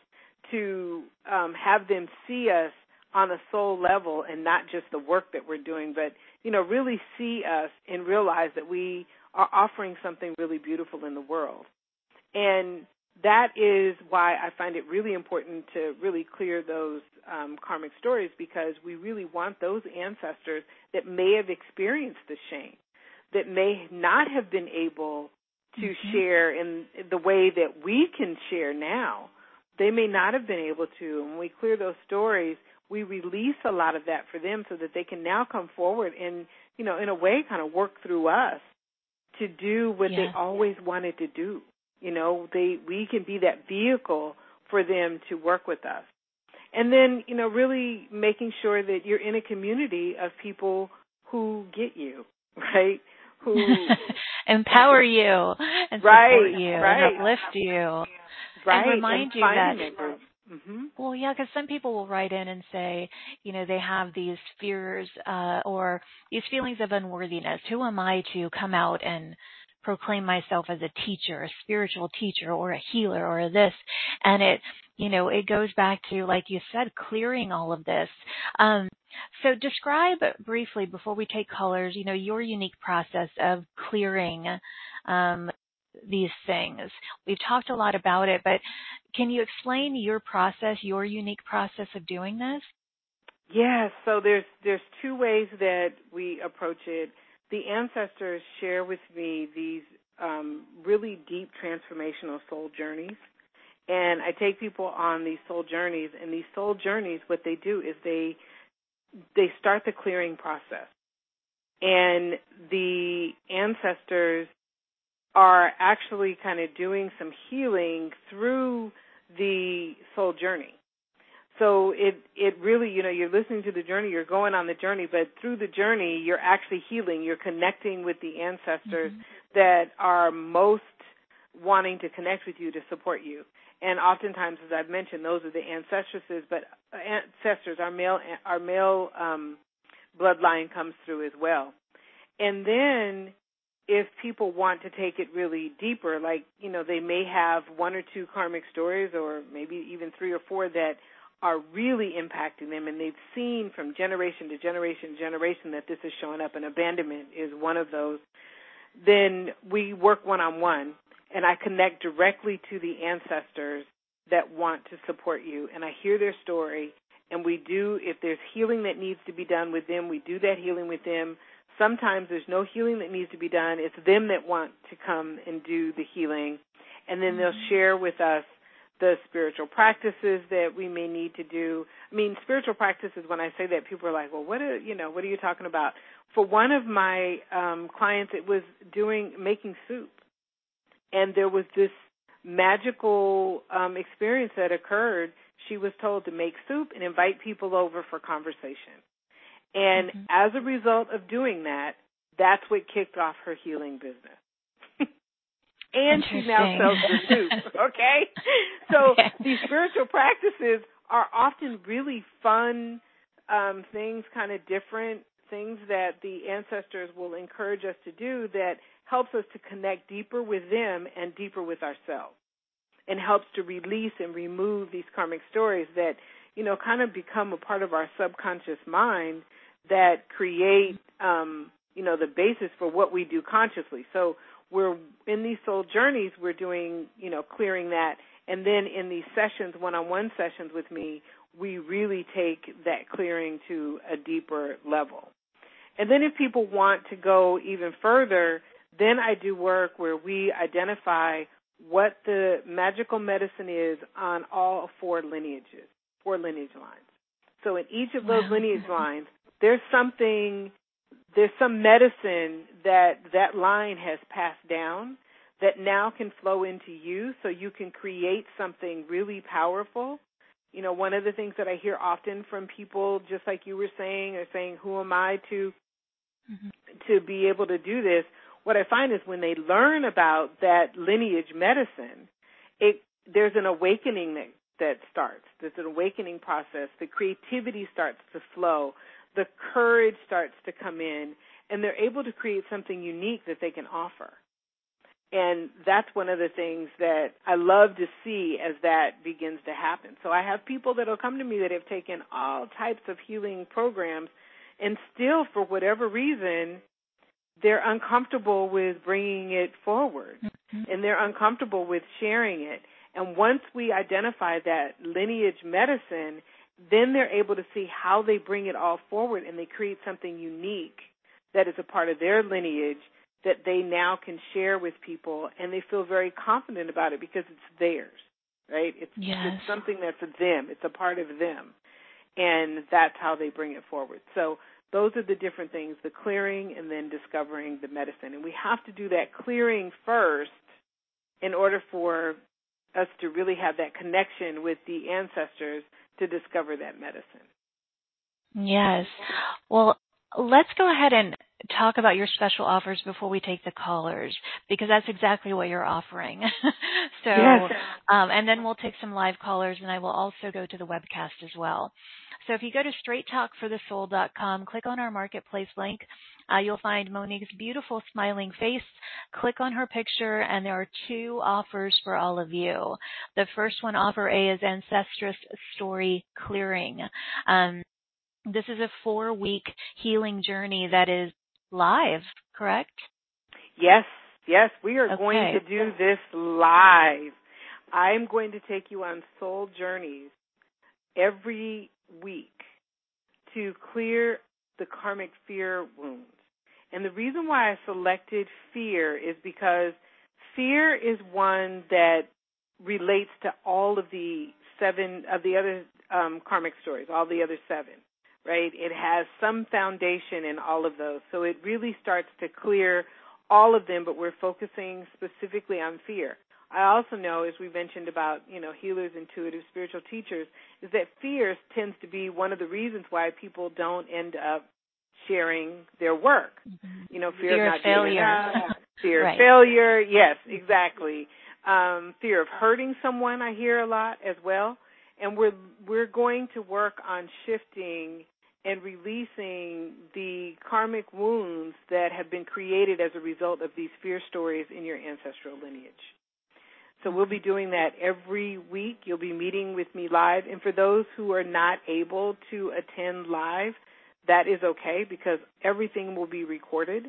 to um, have them see us on a soul level and not just the work that we're doing, but, you know, really see us and realize that we are offering something really beautiful in the world. And that is why I find it really important to really clear those um, karmic stories because we really want those ancestors that may have experienced the shame, that may not have been able to mm-hmm. share in the way that we can share now. They may not have been able to. And when we clear those stories, we release a lot of that for them so that they can now come forward and, you know, in a way kind of work through us to do what they always wanted to do. You know, they we can be that vehicle for them to work with us. And then, you know, really making sure that you're in a community of people who get you, right? Who empower you and right, support you right. and uplift you. Right. And remind and you that Mm-hmm. Well, yeah, because some people will write in and say, you know, they have these fears uh, or these feelings of unworthiness. Who am I to come out and proclaim myself as a teacher, a spiritual teacher or a healer or a this. And it, you know, it goes back to, like you said, clearing all of this. Um, so describe briefly before we take colors, you know, your unique process of clearing um, these things. We've talked a lot about it, but can you explain your process, your unique process of doing this? Yes, so there's there's two ways that we approach it the ancestors share with me these um, really deep transformational soul journeys. And I take people on these soul journeys, and these soul journeys, what they do is they they start the clearing process, and the ancestors are actually kind of doing some healing through the soul journey. So it it really, you know, you're listening to the journey, you're going on the journey, but through the journey, you're actually healing. You're connecting with the ancestors mm-hmm. that are most wanting to connect with you to support you. And oftentimes, as I've mentioned, those are the ancestresses, but ancestors, our male our male um, bloodline comes through as well. And then if people want to take it really deeper, like, you know, they may have one or two karmic stories or maybe even three or four that are really impacting them and they've seen from generation to generation to generation that this is showing up and abandonment is one of those then we work one on one and I connect directly to the ancestors that want to support you and I hear their story and we do if there's healing that needs to be done with them we do that healing with them sometimes there's no healing that needs to be done it's them that want to come and do the healing and then they'll mm-hmm. share with us the spiritual practices that we may need to do. I mean, spiritual practices. When I say that, people are like, "Well, what are you know? What are you talking about?" For one of my um, clients, it was doing making soup, and there was this magical um, experience that occurred. She was told to make soup and invite people over for conversation, and mm-hmm. as a result of doing that, that's what kicked off her healing business and she now sells the soup. Okay, so okay. these spiritual practices are often really fun um, things, kind of different things that the ancestors will encourage us to do that helps us to connect deeper with them and deeper with ourselves, and helps to release and remove these karmic stories that you know kind of become a part of our subconscious mind that create um, you know the basis for what we do consciously. So we're in these soul journeys we're doing you know clearing that. And then in these sessions one-on-one sessions with me we really take that clearing to a deeper level. And then if people want to go even further then i do work where we identify what the magical medicine is on all four lineages four lineage lines so in each of those lineage lines there's something there's some medicine that that line has passed down that now can flow into you so you can create something really powerful. You know, one of the things that I hear often from people, just like you were saying, are saying, who am I to mm-hmm. to be able to do this? What I find is when they learn about that lineage medicine, it there's an awakening that that starts. There's an awakening process. The creativity starts to flow the courage starts to come in and they're able to create something unique that they can offer. And that's one of the things that I love to see as that begins to happen. So I have people that will come to me that have taken all types of healing programs and still, for whatever reason, they're uncomfortable with bringing it forward mm-hmm. and they're uncomfortable with sharing it. And once we identify that lineage medicine then they're able to see how they bring it all forward and they create something unique that is a part of their lineage that they now can share with people and they feel very confident about it because it's theirs right it's, yes. it's something that's them it's a part of them and that's how they bring it forward so those are the different things the clearing and then discovering the medicine and we have to do that clearing first in order for us to really have that connection with the ancestors to discover that medicine. Yes. Well, let's go ahead and talk about your special offers before we take the callers because that's exactly what you're offering. so, yes. um, and then we'll take some live callers and I will also go to the webcast as well. So if you go to straighttalkforthesoul.com, click on our marketplace link. Uh, you'll find Monique's beautiful smiling face. Click on her picture, and there are two offers for all of you. The first one, offer A, is Ancestress Story Clearing. Um, this is a four week healing journey that is live, correct? Yes, yes, we are okay. going to do this live. I'm going to take you on soul journeys every week to clear the karmic fear wounds. And the reason why I selected fear is because fear is one that relates to all of the seven of the other um, karmic stories, all the other seven, right? It has some foundation in all of those. So it really starts to clear all of them, but we're focusing specifically on fear. I also know, as we mentioned about, you know, healers, intuitive, spiritual teachers, is that fear tends to be one of the reasons why people don't end up sharing their work. Mm-hmm. You know, fear, fear of not failure. fear right. of failure. Yes, exactly. Um, fear of hurting someone. I hear a lot as well, and we're we're going to work on shifting and releasing the karmic wounds that have been created as a result of these fear stories in your ancestral lineage. So we'll be doing that every week. You'll be meeting with me live. And for those who are not able to attend live, that is okay because everything will be recorded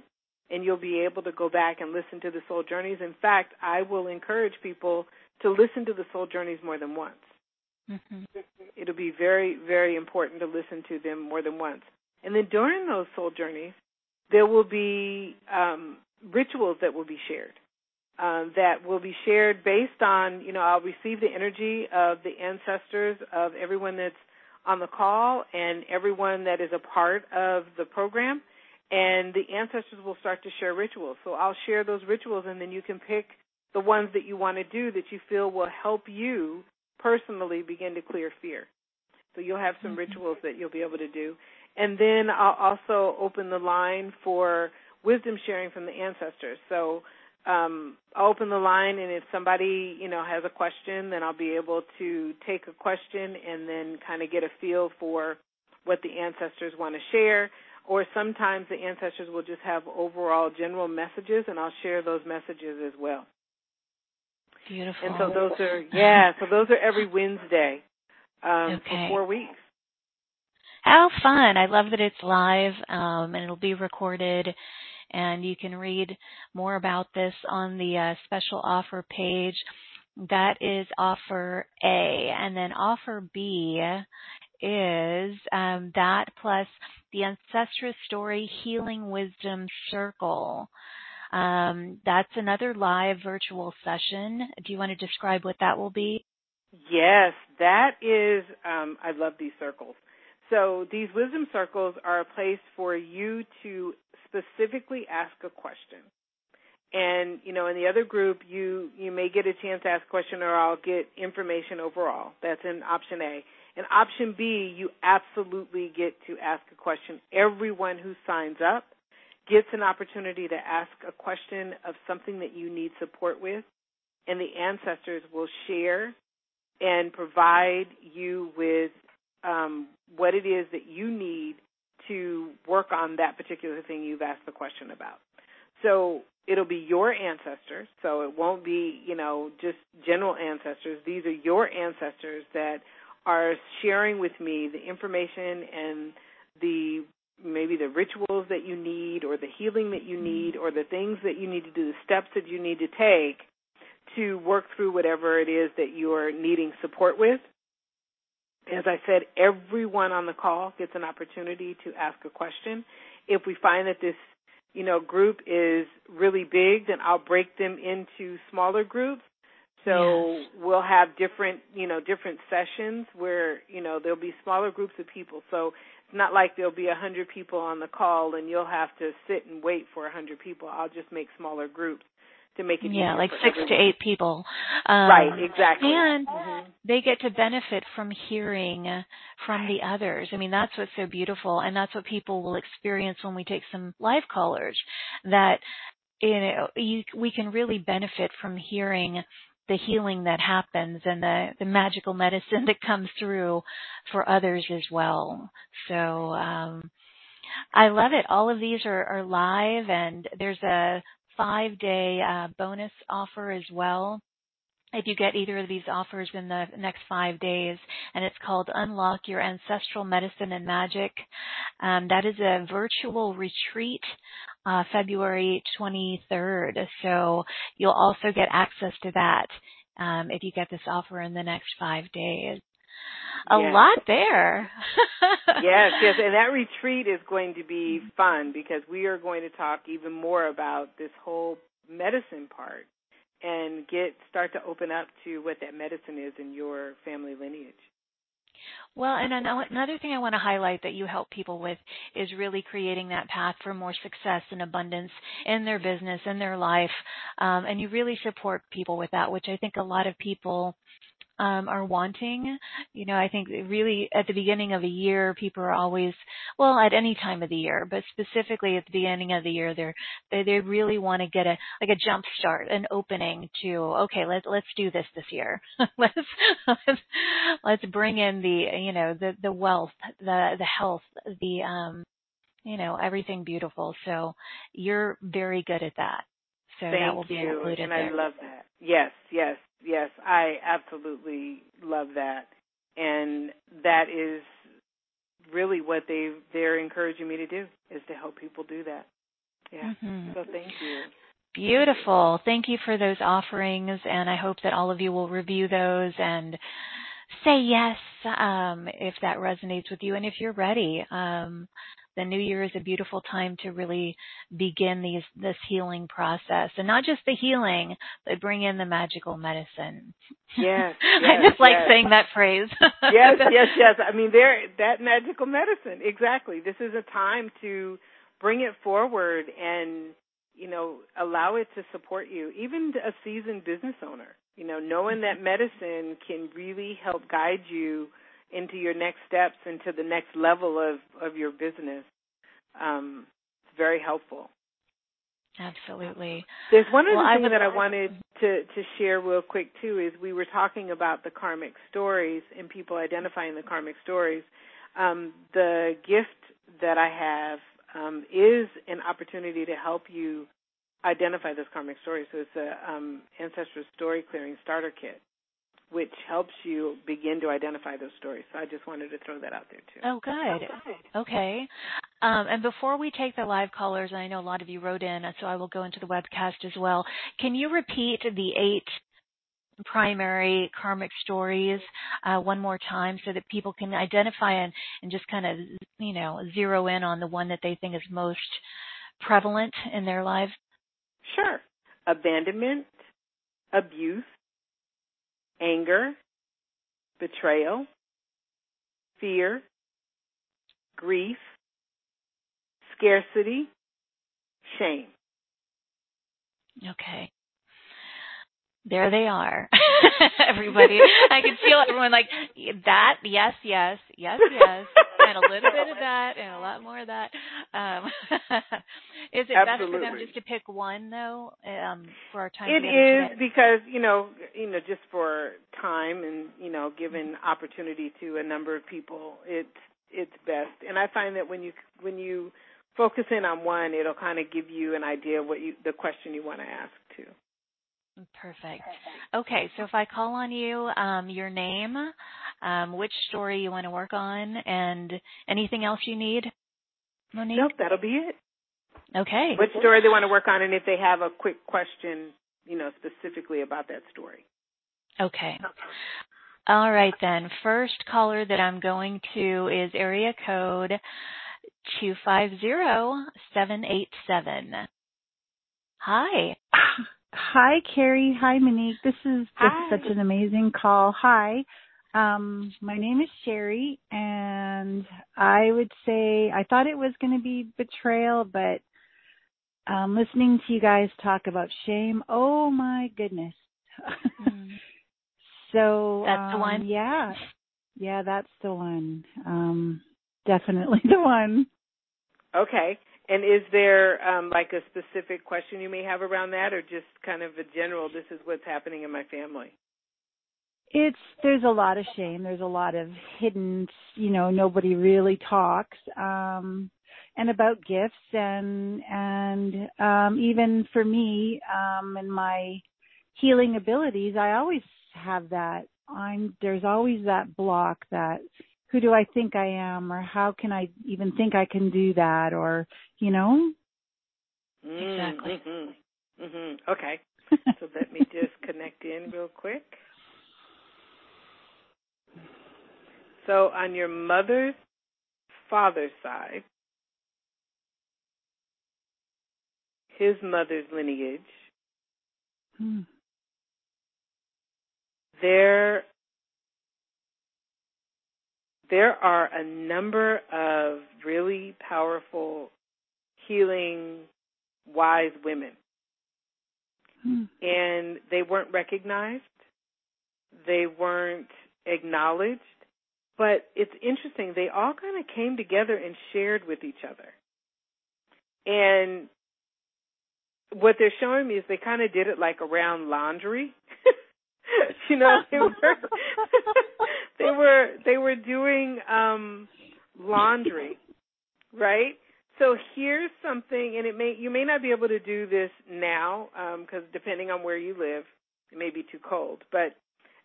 and you'll be able to go back and listen to the soul journeys. In fact, I will encourage people to listen to the soul journeys more than once. Mm-hmm. It'll be very, very important to listen to them more than once. And then during those soul journeys, there will be um, rituals that will be shared. um, that will be shared based on, you know, I'll receive the energy of the ancestors of everyone that's on the call and everyone that is a part of the program. And the ancestors will start to share rituals. So I'll share those rituals and then you can pick the ones that you want to do that you feel will help you personally begin to clear fear. So you'll have some mm-hmm. rituals that you'll be able to do. And then I'll also open the line for wisdom sharing from the ancestors. So um, I'll open the line, and if somebody you know has a question, then I'll be able to take a question and then kind of get a feel for what the ancestors want to share. Or sometimes the ancestors will just have overall general messages, and I'll share those messages as well. Beautiful. And so those are yeah, so those are every Wednesday um, okay. for four weeks. How fun! I love that it's live um, and it'll be recorded and you can read more about this on the uh, special offer page. That is offer A. And then offer B is um, that plus the Ancestral Story Healing Wisdom Circle. Um, that's another live virtual session. Do you want to describe what that will be? Yes, that is, um, I love these circles. So these wisdom circles are a place for you to specifically ask a question. And, you know, in the other group, you, you may get a chance to ask a question or I'll get information overall. That's in option A. In option B, you absolutely get to ask a question. Everyone who signs up gets an opportunity to ask a question of something that you need support with, and the ancestors will share and provide you with um, what it is that you need to work on that particular thing you've asked the question about. So it'll be your ancestors. So it won't be, you know, just general ancestors. These are your ancestors that are sharing with me the information and the maybe the rituals that you need or the healing that you need or the things that you need to do, the steps that you need to take to work through whatever it is that you're needing support with as I said, everyone on the call gets an opportunity to ask a question. If we find that this, you know, group is really big, then I'll break them into smaller groups. So yes. we'll have different, you know, different sessions where, you know, there'll be smaller groups of people. So it's not like there'll be a hundred people on the call and you'll have to sit and wait for a hundred people. I'll just make smaller groups to make it yeah like six everyone. to eight people um, right exactly and mm-hmm. they get to benefit from hearing from the others i mean that's what's so beautiful and that's what people will experience when we take some live callers that you know you, we can really benefit from hearing the healing that happens and the, the magical medicine that comes through for others as well. So um, I love it. All of these are, are live, and there's a five day uh, bonus offer as well if you get either of these offers in the next five days, and it's called Unlock Your Ancestral Medicine and Magic. Um, that is a virtual retreat, uh, February 23rd. So you'll also get access to that um, if you get this offer in the next five days. A yes. lot there. yes, yes, and that retreat is going to be fun because we are going to talk even more about this whole medicine part and get start to open up to what that medicine is in your family lineage. Well, and another thing I want to highlight that you help people with is really creating that path for more success and abundance in their business, in their life. Um, and you really support people with that, which I think a lot of people um, are wanting. You know, I think really at the beginning of a year, people are always, well, at any time of the year, but specifically at the beginning of the year, they're, they, they really want to get a, like a jump start, an opening to, okay, let's, let's do this this year. let's, let's, let's bring in the, you know, the, the wealth, the, the health, the, um, you know, everything beautiful. So you're very good at that. So Thank that will be you. included and there. I love that. Yes, yes yes, I absolutely love that, and that is really what they they're encouraging me to do is to help people do that. Yeah. Mm-hmm. So thank you. Beautiful. Thank you for those offerings, and I hope that all of you will review those and say yes um, if that resonates with you, and if you're ready. Um, the new year is a beautiful time to really begin these this healing process, and not just the healing, but bring in the magical medicine. Yes, yes I just like yes. saying that phrase. yes, yes, yes. I mean, there that magical medicine. Exactly. This is a time to bring it forward and you know allow it to support you. Even a seasoned business owner, you know, knowing mm-hmm. that medicine can really help guide you into your next steps, into the next level of of your business. Um, it's very helpful. Absolutely. There's one other Well, I thing would that I wanted to to share real quick too is we were talking about the karmic stories and people identifying the karmic stories. Um, the gift that I have um, is an opportunity to help you identify those karmic stories. So it's a um, ancestral story clearing starter kit, which helps you begin to identify those stories. So I just wanted to throw that out there too. Oh, good. Okay. Um, and before we take the live callers, and I know a lot of you wrote in, so I will go into the webcast as well. Can you repeat the eight primary karmic stories uh, one more time so that people can identify and, and just kind of, you know, zero in on the one that they think is most prevalent in their lives? Sure. Abandonment, abuse, anger, betrayal, fear, grief, scarcity, shame. Okay. There they are. Everybody. I can feel everyone like that, yes, yes, yes, yes, and a little bit of that and a lot more of that. Um, is it best for them just to pick one though, um, for our time It is because, you know, you know, just for time and, you know, given opportunity to a number of people, it's it's best. And I find that when you when you focus in on one, it'll kind of give you an idea of what you the question you want to ask too. Perfect. Okay, so if I call on you, um, your name, um, which story you want to work on, and anything else you need, Monique? Nope, that'll be it. Okay. What story they want to work on, and if they have a quick question, you know, specifically about that story. Okay. All right then. First caller that I'm going to is area code 250787. Hi. Hi, Carrie. Hi, Monique. This is just Hi. such an amazing call. Hi. Um, my name is Sherry, and I would say I thought it was going to be betrayal, but um, listening to you guys talk about shame, oh my goodness. Mm. so That's the um, one? Yeah, yeah, that's the one. Um, definitely the one. Okay. And is there um, like a specific question you may have around that, or just kind of a general? This is what's happening in my family. It's there's a lot of shame. There's a lot of hidden, you know, nobody really talks. Um and about gifts and and um even for me um and my healing abilities, I always have that. I'm there's always that block that who do I think I am or how can I even think I can do that or you know? Exactly. Mm-hmm. Mm-hmm. Okay. So let me just connect in real quick. So on your mother's father's side, his mother's lineage, Hmm. there there are a number of really powerful healing wise women. Hmm. and they weren't recognized. They weren't acknowledged. But it's interesting they all kind of came together and shared with each other. And what they're showing me is they kind of did it like around laundry you know they were they were they were doing um laundry right? So here's something and it may you may not be able to do this now because depending on where you live it may be too cold but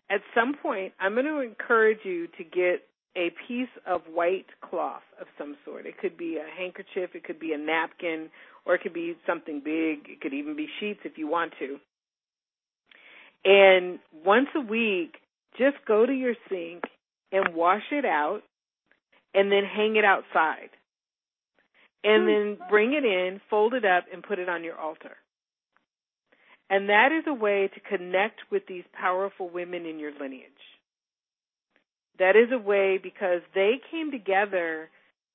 at some point i'm going to encourage you to get a piece of white cloth of some sort. It could be a handkerchief it could be a napkin or it could be something big it could even be sheets if you want to and once a week, just go to your sink and wash it out and then hang it outside. and then bring it in, fold it up, and put it on your altar. And that is a way to connect with these powerful women in your lineage. That is a way because they came together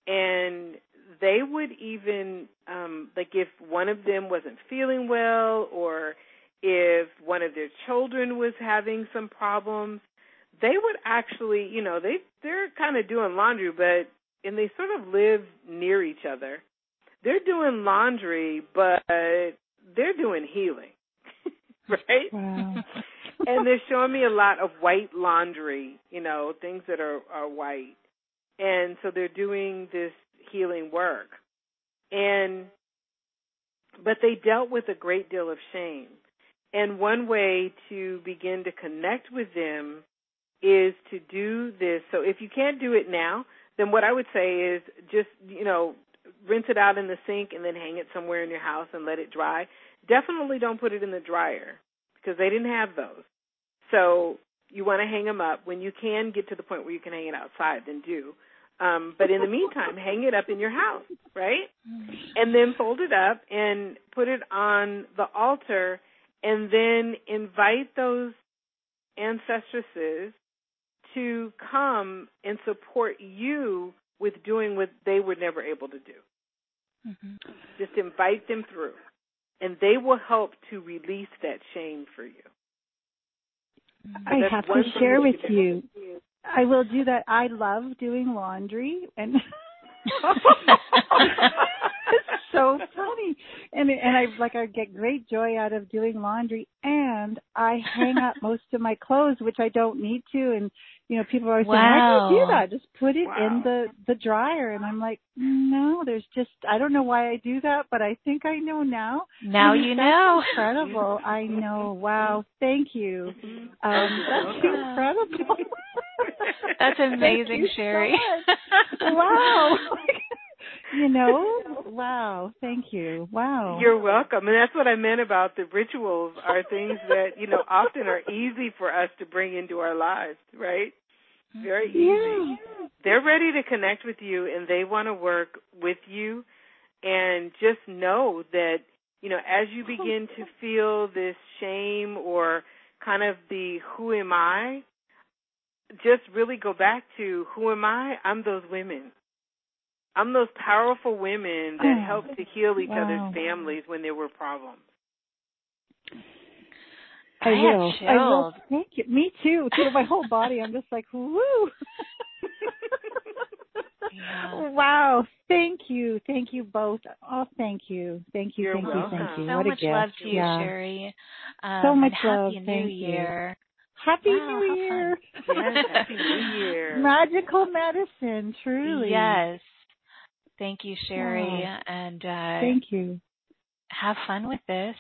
and they would even um like if one of them wasn't feeling well or if one of their children was having some problems they would actually you know they they're kind of doing laundry but and they sort of live near each other. They're doing laundry but they're doing healing right? Wow. and they're showing me a lot of white laundry you know things that are are white. And so they're doing this healing work. And but they dealt with a great deal of shame and one way to begin to connect with them is to do this. So if you can't do it now then what i would say is just you know rinse it out in the sink and then hang it somewhere in your house and let it dry. Definitely don't put it in the dryer because they didn't have those. So you want to hang them up when you can get to the point where you can hang it outside then do. Um, but in the meantime, hang it up in your house, right? And then fold it up and put it on the altar and then invite those ancestresses to come and support you with doing what they were never able to do. Mhm. Just invite them through, and they will help to release that shame for you. I have to share with you. I will do that. I love doing laundry and it's so funny. And and I like I get great joy out of doing laundry and I hang up most of my clothes which I don't need to and you know people are always saying why do you do that? Just put it Wow. in the the dryer and I'm like no, there's just I don't know why I do that, but I think I know now. Now And you that's know. Incredible. I know. Wow. Thank you. Mhm. Um, that's welcome. incredible. That's Thank amazing, you so Sherry. much. wow. you know, wow. Thank you. Wow. You're welcome. And that's what I meant about the rituals are things that, you know, often are easy for us to bring into our lives, right? Very easy. yeah. They're ready to connect with you and they want to work with you and just know that, you know, as you begin to feel this shame or kind of the who am I, just really go back to who am I? I'm those women. I'm those powerful women that Oh, helped to heal each wow. other's families when there were problems. I, I have will. I will. chills. Thank you. Me too. To my whole body. I'm just like, woo. Yeah. Wow. Thank you. Thank you both. Oh, thank you. Thank you. You're thank you. Thank welcome. you. So what a much gift. love to you, yeah. Sherry. Um, So much and happy love. New Thank you. Year. Happy Wow, New Year. Yes, happy New Year. Magical medicine, truly. Yes. Thank you, Sherry. Wow. And uh, Thank you. have fun with this.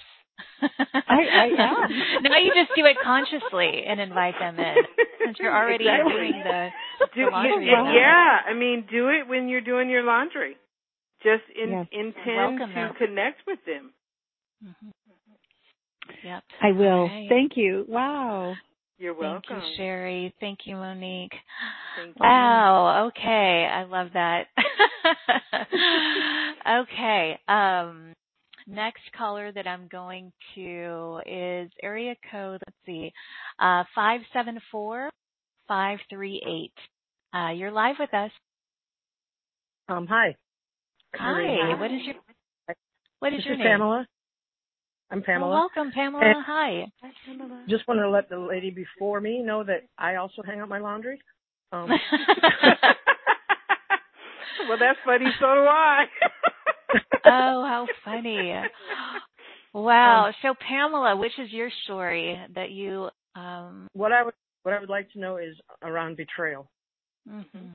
I am. now you just do it consciously and invite them in since you're already Exactly. doing the, Do, the laundry. yeah, yeah, I mean, do it when you're doing your laundry. Just in, Yes. intend to them. connect with them. Mhm. Yep. I will. All right. Thank you. Wow. You're welcome. Thank you, Sherry. Thank you, Monique. Thank you. Wow. Okay. I love that. okay. Um, next caller that I'm going to is area code, let's see, uh, 574 538. Uh, you're live with us. Um, hi. Hi. What is your, what is This your is name? Pamela. I'm Pamela. welcome, Pamela. And- Hi. Hi, Pamela. Just want to let the lady before me know that I also hang up my laundry. Um, well, that's funny. So do I. oh, how funny. Wow. Um, so Pamela, which is your story that you um what I would what I would like to know is around betrayal. mhm.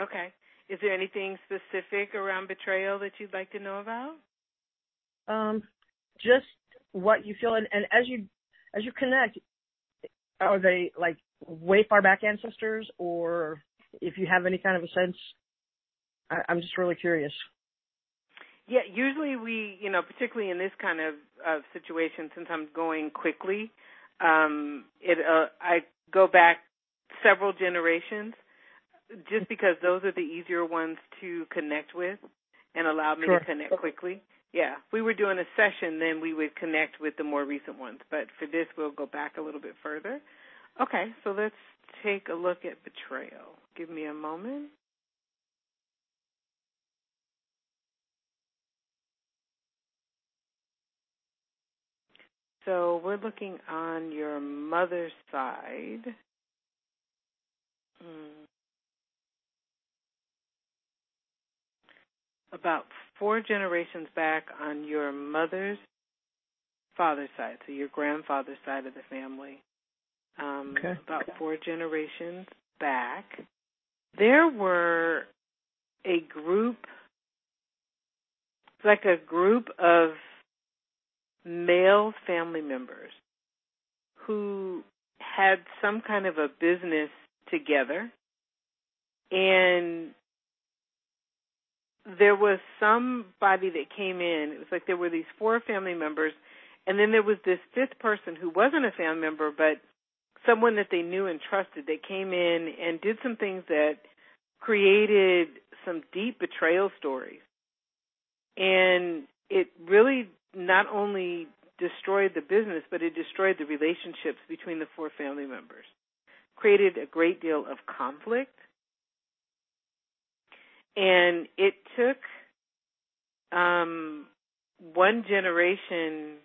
okay. Is there anything specific around betrayal that you'd like to know about? Um, just what you feel, and, and as you as you connect, are they like way far back ancestors, or if you have any kind of a sense? I, I'm just really curious. Yeah, usually we, you know, particularly in this kind of uh, situation, since I'm going quickly, um, it uh, I go back several generations, just because those are the easier ones to connect with, and allow me sure. to connect quickly. Yeah, we were doing a session, then we would connect with the more recent ones. But for this, we'll go back a little bit further. Okay, so let's take a look at betrayal. Give me a moment. So we're looking on your mother's side. Hmm. About four generations back on your mother's father's side, so your grandfather's side of the family. Um, okay. About four generations back, there were a group, like a group of male family members who had some kind of a business together and there was somebody that came in. It was like there were these four family members and then there was this fifth person who wasn't a family member but someone that they knew and trusted that came in and did some things that created some deep betrayal stories. And it really not only destroyed the business, but it destroyed the relationships between the four family members, created a great deal of conflict, and it took um, one generation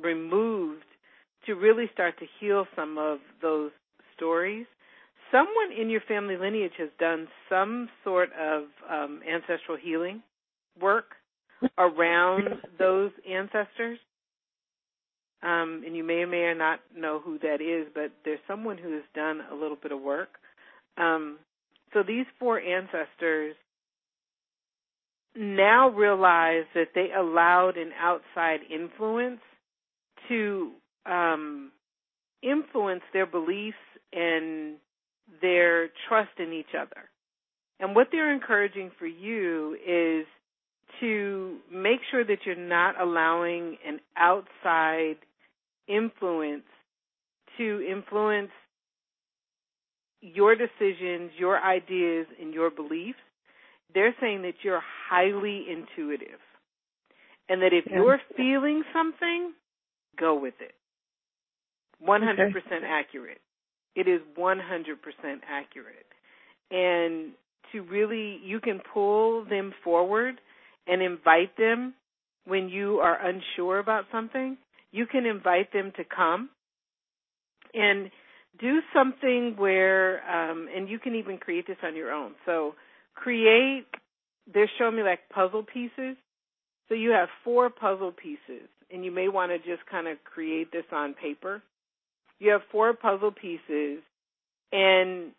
removed to really start to heal some of those stories. Someone in your family lineage has done some sort of um, ancestral healing work around those ancestors. Um, and you may or may not know who that is, but there's someone who has done a little bit of work. Um, so these four ancestors now realize that they allowed an outside influence to um, influence their beliefs and their trust in each other. And what they're encouraging for you is to make sure that you're not allowing an outside influence to influence your decisions, your ideas, and your beliefs. They're saying that you're highly intuitive. And that if yeah. you're feeling something, go with it. 100% okay. accurate. It is 100% accurate. And to really, you can pull them forward and invite them when you are unsure about something, you can invite them to come and do something where, um, and you can even create this on your own. So create, they're showing me like puzzle pieces. So you have four puzzle pieces, and you may want to just kind of create this on paper. You have four puzzle pieces, and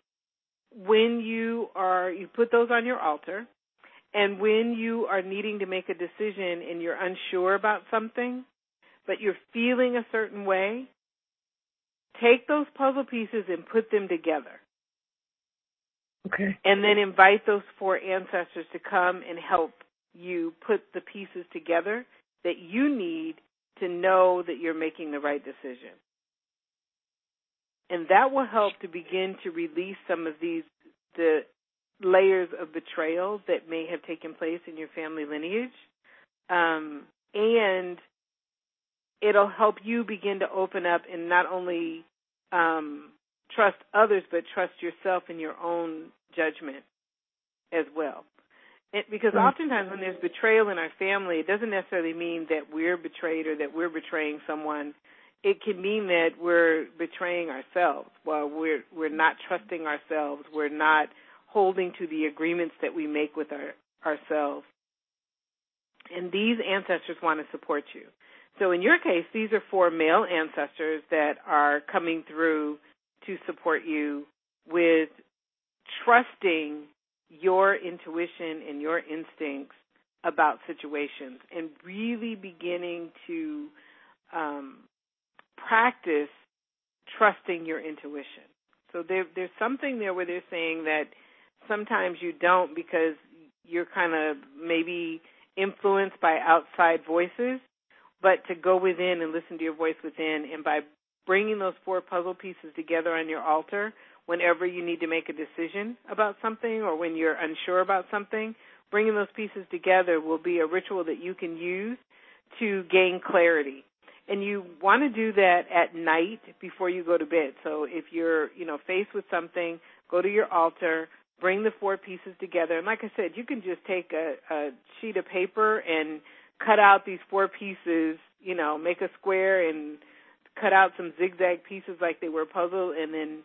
when you are, you put those on your altar, and when you are needing to make a decision and you're unsure about something, but you're feeling a certain way, take those puzzle pieces and put them together. Okay. And then invite those four ancestors to come and help you put the pieces together that you need to know that you're making the right decision. And that will help to begin to release some of these the layers of betrayal that may have taken place in your family lineage. Um, and it'll help you begin to open up and not only um, trust others, but trust yourself in your own judgment as well. It, because oftentimes when there's betrayal in our family, it doesn't necessarily mean that we're betrayed or that we're betraying someone. It can mean that we're betraying ourselves. Well, we're we're not trusting ourselves. We're not holding to the agreements that we make with our, ourselves. And these ancestors want to support you. So in your case, these are four male ancestors that are coming through to support you with trusting your intuition and your instincts about situations and really beginning to um, practice trusting your intuition. So there, there's something there where they're saying that sometimes you don't because you're kind of maybe influenced by outside voices, but to go within and listen to your voice within, and by bringing those four puzzle pieces together on your altar, whenever you need to make a decision about something or when you're unsure about something, bringing those pieces together will be a ritual that you can use to gain clarity. And you want to do that at night before you go to bed. So if you're, you know, faced with something, go to your altar, bring the four pieces together. And like I said, you can just take a, a sheet of paper and cut out these four pieces, you know, make a square and cut out some zigzag pieces like they were a puzzle and then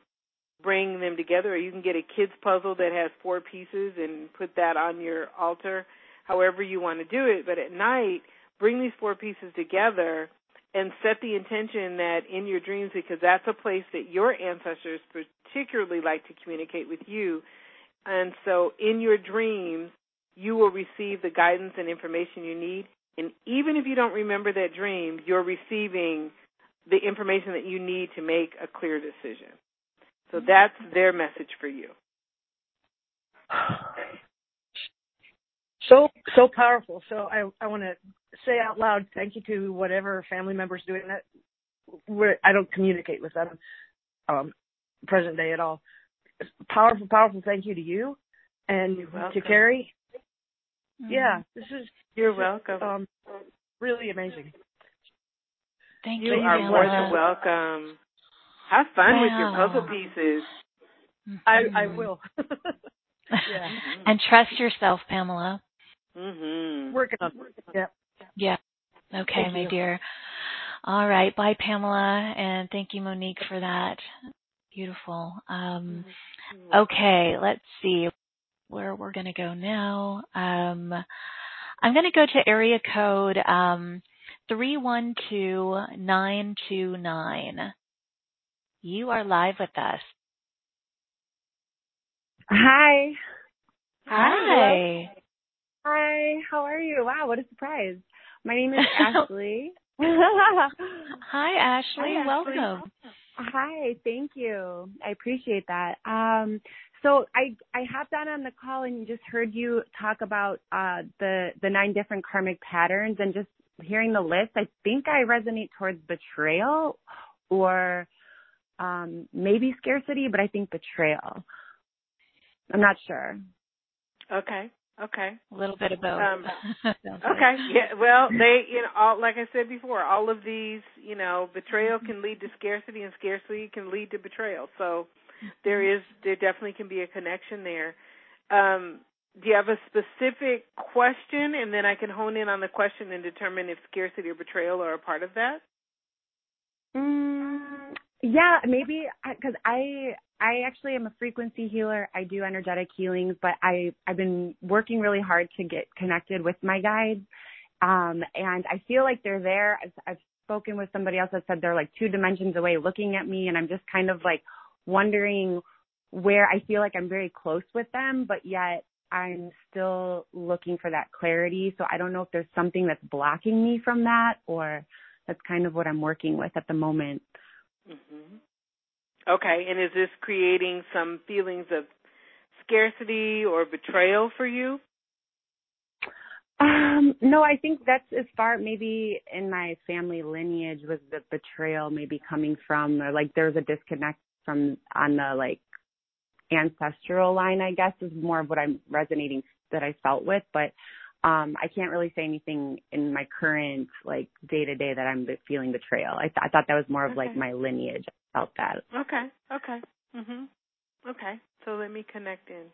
bring them together. Or you can get a kids puzzle that has four pieces and put that on your altar however you want to do it. But at night bring these four pieces together and set the intention that in your dreams because that's a place that your ancestors particularly like to communicate with you. And so in your dreams you will receive the guidance and information you need and even if you don't remember that dream you're receiving the information that you need to make a clear decision so that's their message for you. So so powerful. So I I want to say out loud thank you to whatever family members doing that. Where I don't communicate with them um, present day at all. Powerful, powerful. Thank you to you and to Carrie. Mm-hmm. Yeah, this is. You're this welcome. Is, um, really amazing. Thank you. You are more than welcome. Have fun wow. with your puzzle pieces. I I will. yeah. And trust yourself, Pamela. Mm-hmm. Working on Yeah. Yeah. Okay, thank my you. dear. All right. Bye, Pamela, and thank you, Monique, for that. Beautiful. Um, okay, let's see where we're going to go now. Um, I'm going to go to area code um, 312929. You are live with us. Hi. Hi. Hi. How are you? Wow, what a surprise. My name is Ashley. Hi, Ashley. Hi, Welcome. Hi. Thank you. I appreciate that. Um, so I I hopped on on the call and just heard you talk about uh, the the nine different karmic patterns and just hearing the list. I think I resonate towards betrayal or um, maybe scarcity, but I think betrayal. I'm not sure. Okay. Okay. A little bit of both. Um, okay. Yeah. Well, they, you know, all like I said before, all of these, you know, betrayal can lead to scarcity, and scarcity can lead to betrayal. So there is, there definitely can be a connection there. Um, do you have a specific question, and then I can hone in on the question and determine if scarcity or betrayal are a part of that? Mm, yeah, maybe because I I actually am a frequency healer. I do energetic healings, but I I've been working really hard to get connected with my guides, um, and I feel like they're there. I've, I've spoken with somebody else that said they're like two dimensions away, looking at me, and I'm just kind of like wondering where I feel like I'm very close with them, but yet I'm still looking for that clarity. So I don't know if there's something that's blocking me from that, or that's kind of what I'm working with at the moment. Mm-hmm. Okay, and is this creating some feelings of scarcity or betrayal for you? Um, no, I think that's as far maybe in my family lineage was the betrayal maybe coming from or like there's a disconnect from on the like ancestral line, I guess is more of what I'm resonating that I felt with, but um I can't really say anything in my current like day to day that I'm feeling betrayal. I, th- I thought that was more of okay. like my lineage. I felt that. Okay. Okay. Mhm. Okay. So let me connect in.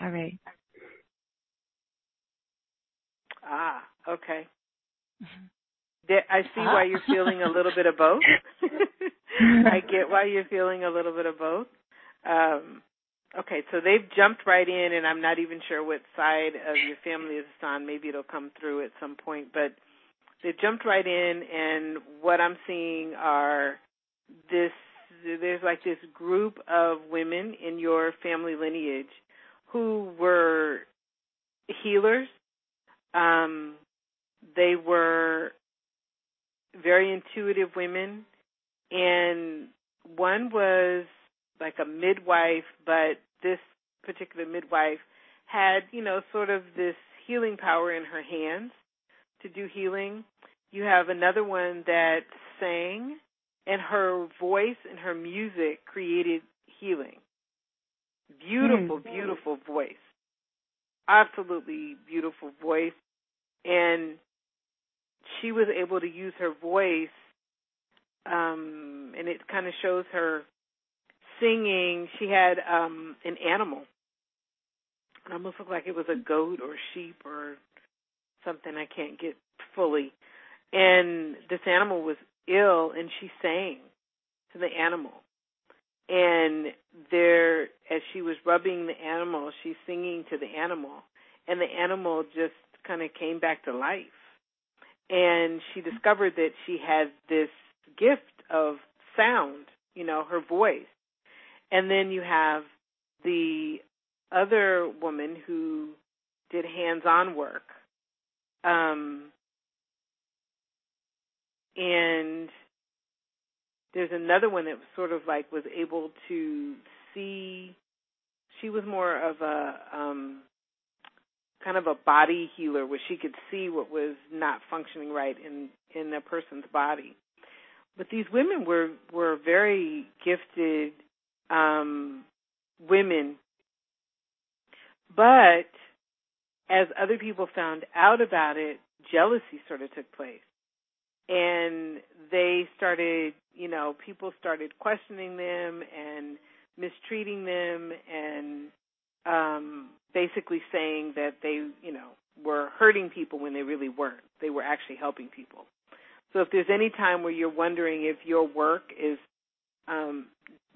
All right. Ah. Okay. Mm-hmm. I see why you're feeling a little bit of both. I get why you're feeling a little bit of both. Um, Okay, so they've jumped right in, and I'm not even sure what side of your family is on. Maybe it'll come through at some point, but they've jumped right in, and what I'm seeing are this. There's like this group of women in your family lineage who were healers. Um, they were very intuitive women, and one was like a midwife, but this particular midwife had, you know, sort of this healing power in her hands to do healing. You have another one that sang, and her voice and her music created healing. Beautiful, mm. beautiful voice. absolutely beautiful voice, and she was able to use her voice, um, and it kind of shows her singing. She had um, an animal. It almost looked like it was a goat or sheep or something. I can't get fully. And this animal was ill, and she sang to the animal. And there, as she was rubbing the animal, she's singing to the animal, and the animal just kind of came back to life. And she discovered that she had this gift of sound, you know, her voice. And then you have the other woman who did hands-on work. Um, and there's another one that sort of like was able to see she was more of a um kind of a body healer where she could see what was not functioning right in in a person's body but these women were were very gifted um women but as other people found out about it jealousy sort of took place and they started, you know, people started questioning them and mistreating them and um basically saying that they, you know, were hurting people when they really weren't. They were actually helping people. So if there's any time where you're wondering if your work is um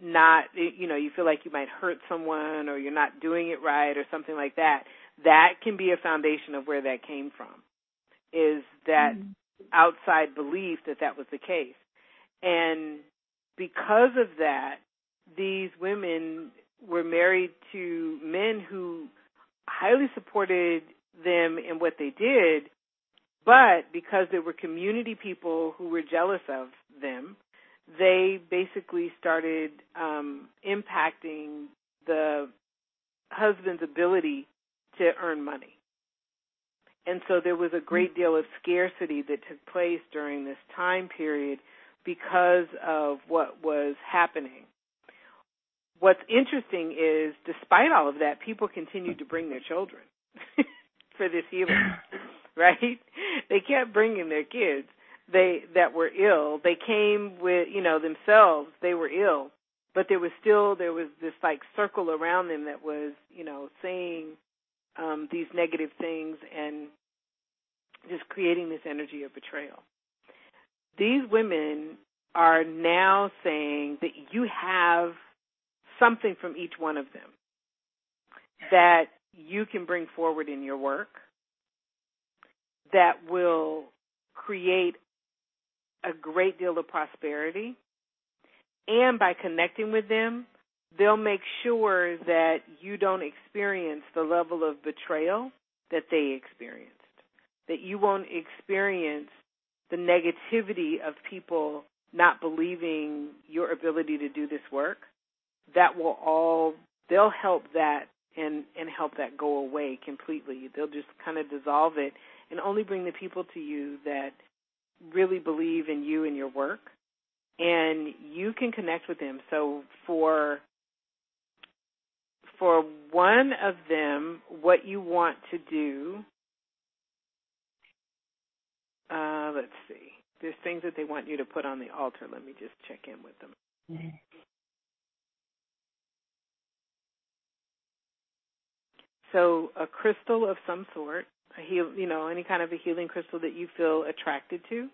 not you know, you feel like you might hurt someone or you're not doing it right or something like that, that can be a foundation of where that came from. Is that mm-hmm outside belief that that was the case. And because of that, these women were married to men who highly supported them in what they did, but because there were community people who were jealous of them, they basically started um, impacting the husband's ability to earn money. And so there was a great deal of scarcity that took place during this time period because of what was happening. What's interesting is, despite all of that, people continued to bring their children for this healing, right? They kept bringing their kids they that were ill. They came with, you know, themselves. They were ill, but there was still there was this like circle around them that was, you know, saying um, these negative things and just creating this energy of betrayal. These women are now saying that you have something from each one of them that you can bring forward in your work that will create a great deal of prosperity. And by connecting with them, they'll make sure that you don't experience the level of betrayal that they experienced. That you won't experience the negativity of people not believing your ability to do this work. That will all, they'll help that and, and help that go away completely. They'll just kind of dissolve it and only bring the people to you that really believe in you and your work and you can connect with them. So for for one of them, what you want to do, uh, let's see. There's things that they want you to put on the altar. Let me just check in with them. So a crystal of some sort, a heal, you know, any kind of a healing crystal that you feel attracted to,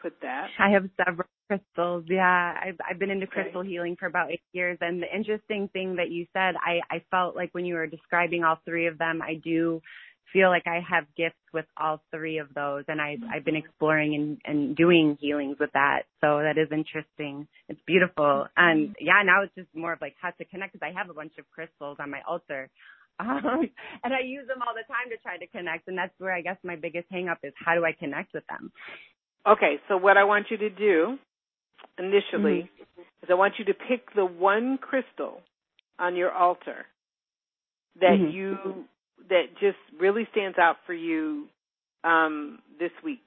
put that. I have several crystals. Yeah, I've I've been into crystal okay. healing for about eight years, and the interesting thing that you said, I I felt like when you were describing all three of them, I do feel like I have gifts with all three of those, and I've mm-hmm. I've been exploring and and doing healings with that. So that is interesting. It's beautiful, and mm-hmm. yeah, now it's just more of like how to connect because I have a bunch of crystals on my altar. Um, and I use them all the time to try to connect, and that's where I guess my biggest hangup is how do I connect with them? Okay, so what I want you to do initially mm-hmm. is I want you to pick the one crystal on your altar that mm-hmm. you that just really stands out for you um, this week.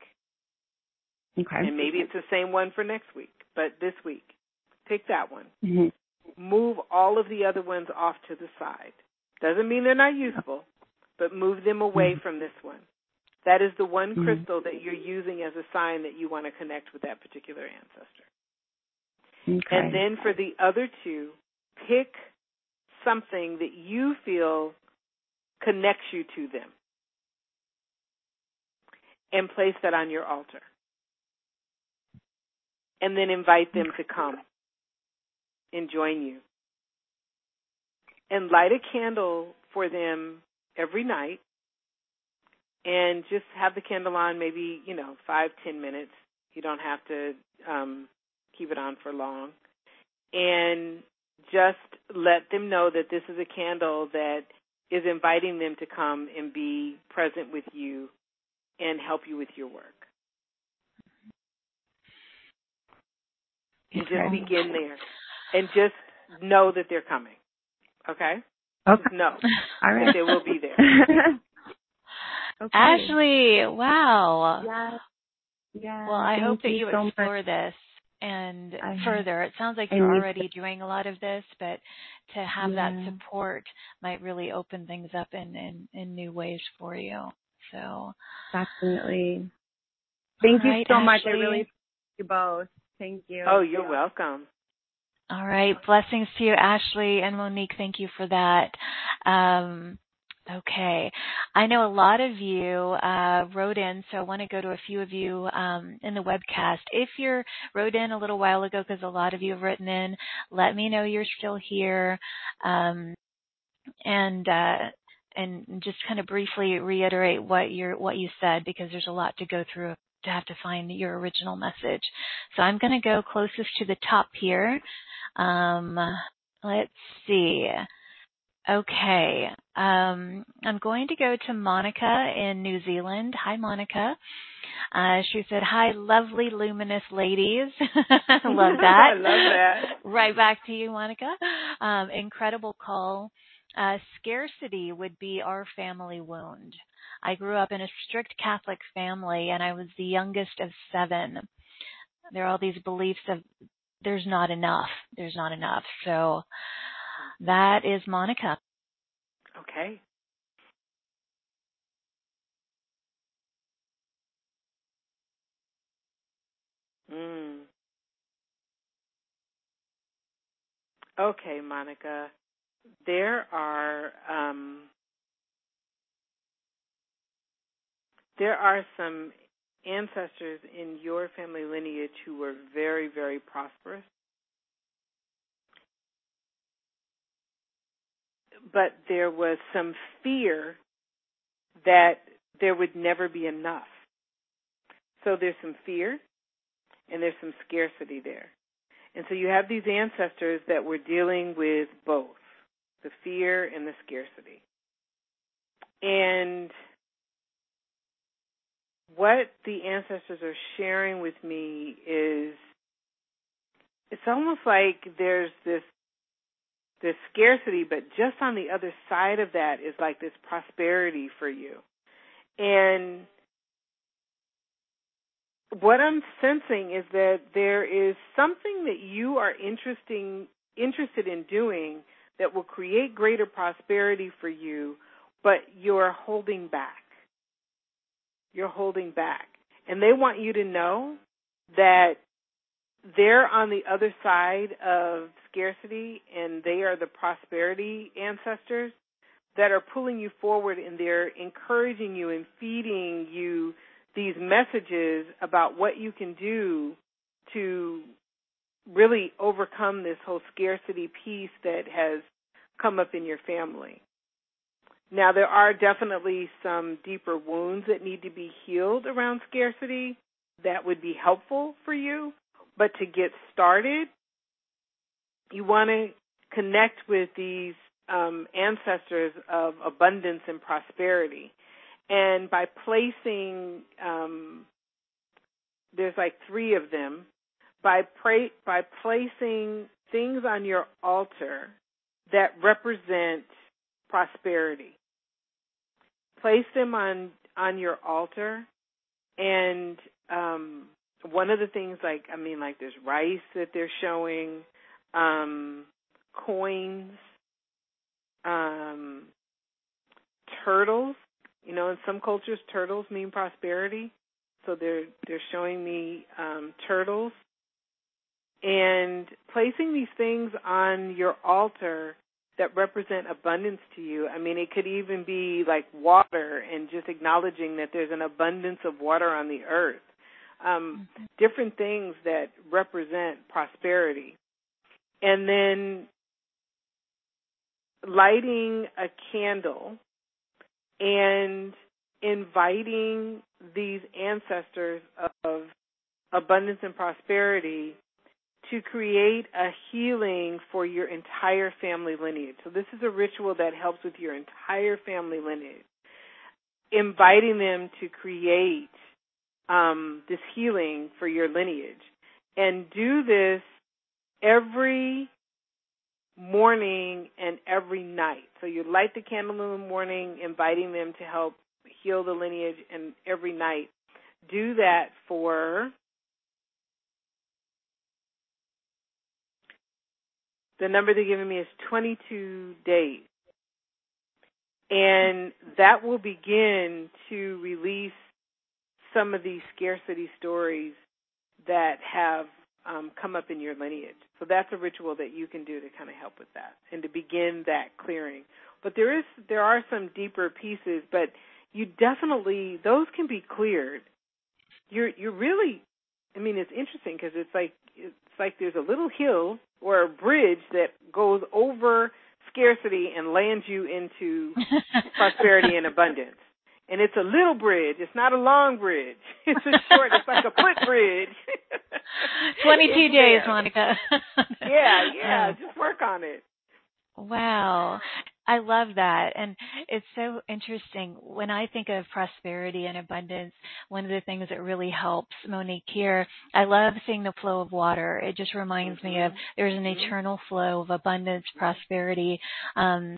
Okay. And maybe it's the same one for next week, but this week, pick that one. Mm-hmm. Move all of the other ones off to the side. Doesn't mean they're not useful, but move them away mm-hmm. from this one. That is the one Mhm. crystal that you're using as a sign that you want to connect with that particular ancestor. Okay. And then for the other two, pick something that you feel connects you to them and place that on your altar. And then invite them to come and join you. And light a candle for them every night and just have the candle on maybe, you know, five, ten minutes. You don't have to um, keep it on for long. And just let them know that this is a candle that is inviting them to come and be present with you and help you with your work. And just begin there. And just know that they're coming. Okay? Okay. Just know All they will be there. okay. Ashley, wow. Yeah. Yeah. Well, I thank hope that you, so much. explore this and I- further. It sounds like I you're need already doing a lot of this, but to have that support might really open things up in, in, in new ways for you. So, Definitely. Thank All you right, so much. I really appreciate you both. Thank you. Oh, you're welcome. All right. Blessings to you, Ashley and Monique. Thank you for that. Um, okay. I know a lot of you uh, wrote in, so I want to go to a few of you um, in the webcast. If you wrote in a little while ago, because a lot of you have written in, let me know you're still here. Um, and uh, and just kind of briefly reiterate what you what you said because there's a lot to go through to have to find your original message. So I'm going to go closest to the top here. Um, let's see. Okay. Um, I'm going to go to Monica in New Zealand. Hi, Monica. Uh, she said, Hi, lovely, luminous ladies. love that. I love that. right back to you, Monica. Um, incredible call. Uh, scarcity would be our family wound. I grew up in a strict Catholic family and I was the youngest of seven. There are all these beliefs of there's not enough. There's not enough. So that is Monica. Okay. Mm. Okay, Monica. There are um, there are some ancestors in your family lineage who were very, very prosperous. But there was some fear that there would never be enough. So there's some fear and there's some scarcity there. And so you have these ancestors that were dealing with both the fear and the scarcity. And what the ancestors are sharing with me is it's almost like there's this this scarcity, but just on the other side of that is like this prosperity for you. And what I'm sensing is that there is something that you are interesting interested in doing that will create greater prosperity for you, but you're holding back. You're holding back. And they want you to know that they're on the other side of scarcity and they are the prosperity ancestors that are pulling you forward and they're encouraging you and feeding you these messages about what you can do to really overcome this whole scarcity piece that has come up in your family. Now, there are definitely some deeper wounds that need to be healed around scarcity that would be helpful for you. But to get started, you want to connect with these um, ancestors of abundance and prosperity. And by placing, um, there's like three of them, by, by placing things on your altar that represent prosperity. Place them on on your altar, and um, one of the things, like I mean, like there's rice that they're showing, um, coins, um, turtles. You know, in some cultures, turtles mean prosperity. So they're they're showing me um, turtles and placing these things on your altar that represent abundance to you. I mean, it could even be like water and just acknowledging that there's an abundance of water on the earth. Um, mm-hmm. Different things that represent prosperity. And then lighting a candle and inviting these ancestors of abundance and prosperity to create a healing for your entire family lineage. So this is a ritual that helps with your entire family lineage. Inviting them to create um, this healing for your lineage. And do this every morning and every night. So you light the candle in the morning, inviting them to help heal the lineage, and every night. Do that for the number they're giving me is 22 days. And that will begin to release some of these scarcity stories that have um, come up in your lineage. So that's a ritual that you can do to kind of help with that and to begin that clearing. But there is there are some deeper pieces, but you definitely those can be cleared. You're you're really, I mean, it's interesting because it's like like there's a little hill or a bridge that goes over scarcity and lands you into prosperity and abundance. And it's a little bridge. It's not a long bridge. It's a short. it's like a foot bridge. Twenty-two days, Monica. yeah, yeah. Just work on it. Wow. I love that. And it's so interesting. When I think of prosperity and abundance, one of the things that really helps Monique here, I love seeing the flow of water. It just reminds mm-hmm. me of mm-hmm. there's an mm-hmm. eternal flow of abundance, prosperity. Um,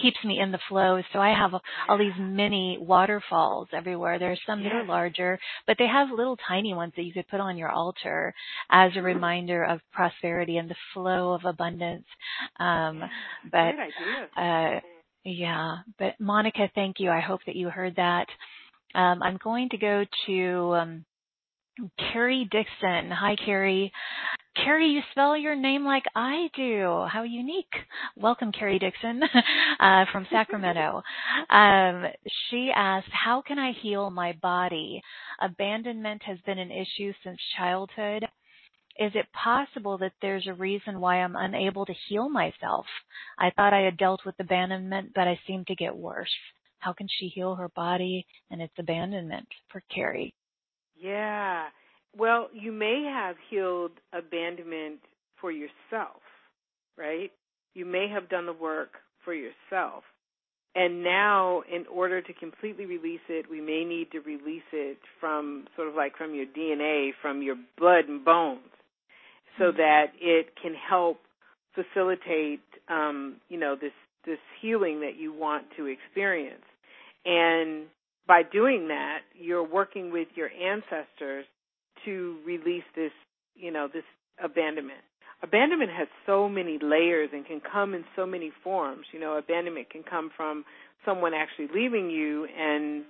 keeps me in the flow. So I have all these mini waterfalls everywhere. There are some that are larger, but they have little tiny ones that you could put on your altar as a reminder of prosperity and the flow of abundance. Um, but, uh, yeah, but Monica, thank you. I hope that you heard that. Um, I'm going to go to um, Carrie Dixon. Hi, Carrie. Carrie, you spell your name like I do. How unique. Welcome, Carrie Dixon uh, from Sacramento. Um, she asked, How can I heal my body? Abandonment has been an issue since childhood. Is it possible that there's a reason why I'm unable to heal myself? I thought I had dealt with abandonment, but I seem to get worse. How can she heal her body and its abandonment for Carrie? Yeah. Well, you may have healed abandonment for yourself, right? You may have done the work for yourself. And now, in order to completely release it, we may need to release it from sort of like from your DNA, from your blood and bones, so mm-hmm. that it can help facilitate, um, you know, this this healing that you want to experience. And by doing that, you're working with your ancestors to release this, you know, this abandonment. Abandonment has so many layers and can come in so many forms. You know, abandonment can come from someone actually leaving you and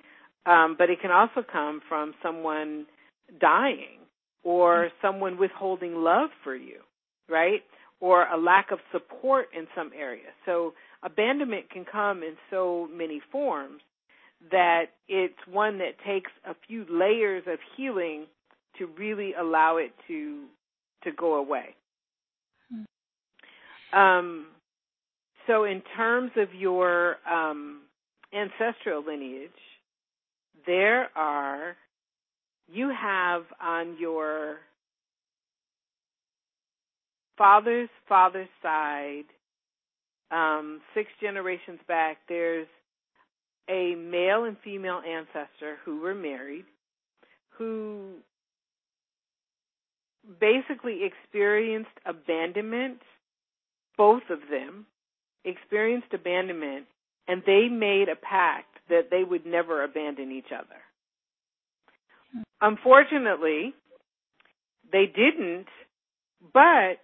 um but it can also come from someone dying or mm-hmm. someone withholding love for you, right? Or a lack of support in some area. So abandonment can come in so many forms that it's one that takes a few layers of healing to really allow it to to go away. Hmm. Um, so, in terms of your um, ancestral lineage, there are you have on your father's father's side, um, six generations back. There's a male and female ancestor who were married, who basically experienced abandonment, both of them experienced abandonment, and they made a pact that they would never abandon each other. Unfortunately, they didn't, but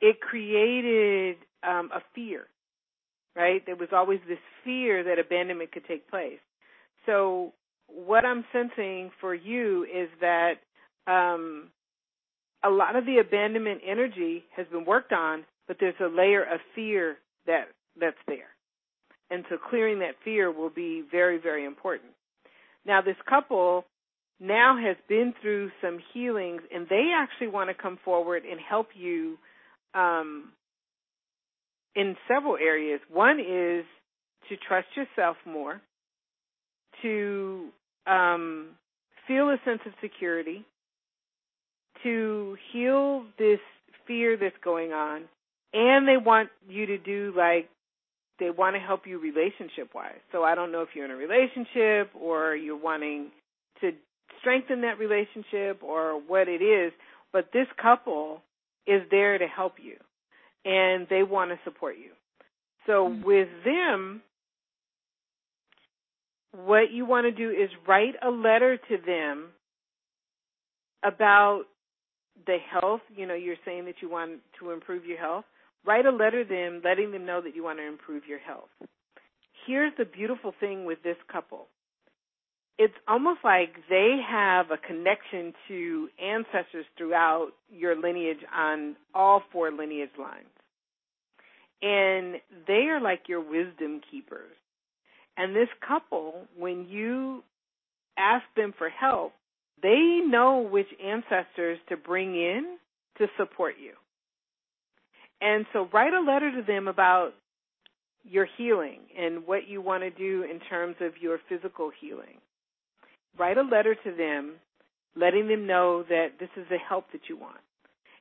it created um, a fear right? There was always this fear that abandonment could take place. So what I'm sensing for you is that um, a lot of the abandonment energy has been worked on, but there's a layer of fear that that's there. And so clearing that fear will be very, very important. Now this couple now has been through some healings and they actually want to come forward and help you um, in several areas. One is to trust yourself more, to um, feel a sense of security, to heal this fear that's going on, and they want you to do like they want to help you relationship wise. So I don't know if you're in a relationship or you're wanting to strengthen that relationship or what it is, but this couple is there to help you and they want to support you. So mm-hmm. with them, what you want to do is write a letter to them about the health. You know, you're saying that you want to improve your health. Write a letter to them letting them know that you want to improve your health. Here's the beautiful thing with this couple it's almost like they have a connection to ancestors throughout your lineage on all four lineage lines. And they are like your wisdom keepers. And this couple, when you ask them for help, they know which ancestors to bring in to support you. And so write a letter to them about your healing and what you want to do in terms of your physical healing write a letter to them letting them know that this is the help that you want.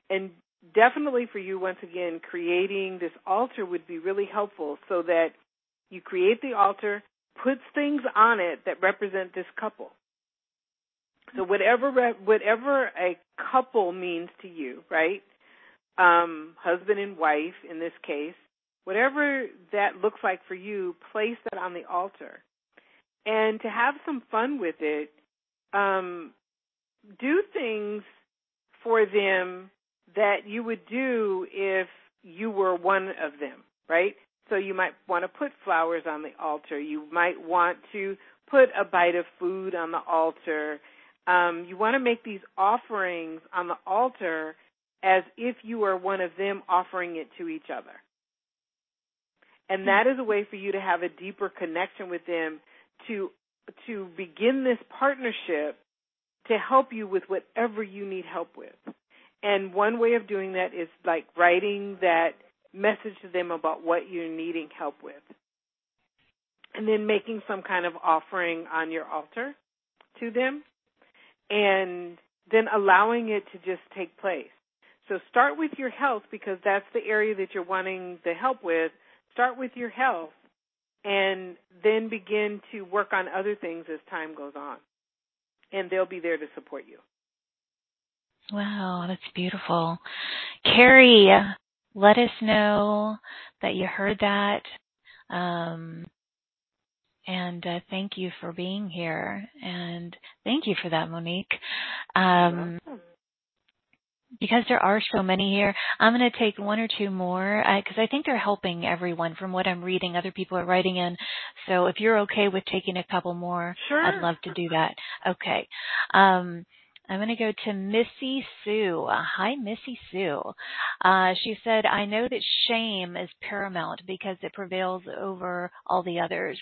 And definitely for you, once again, creating this altar would be really helpful so that you create the altar, puts things on it that represent this couple. So whatever whatever a couple means to you, right? Um, husband and wife in this case, whatever that looks like for you, place that on the altar and to have some fun with it. Um, do things for them that you would do if you were one of them, right? So you might want to put flowers on the altar. You might want to put a bite of food on the altar. Um, you want to make these offerings on the altar as if you are one of them offering it to each other. And that is a way for you to have a deeper connection with them to to begin this partnership to help you with whatever you need help with. And one way of doing that is like writing that message to them about what you're needing help with. And then making some kind of offering on your altar to them and then allowing it to just take place. So start with your health because that's the area that you're wanting the help with. Start with your health and then begin to work on other things as time goes on. And they'll be there to support you. Wow, that's beautiful. Carrie, let us know that you heard that. Um, and uh, thank you for being here. And thank you for that, Monique. Um, because there are so many here, I'm going to take one or two more because uh, I think they're helping everyone from what I'm reading. Other people are writing in. So if you're okay with taking a couple more, sure. I'd love to do that. Okay. Um, I'm going to go to Missy Sue. Uh, hi, Missy Sue. Uh, she said, I know that shame is paramount because it prevails over all the others.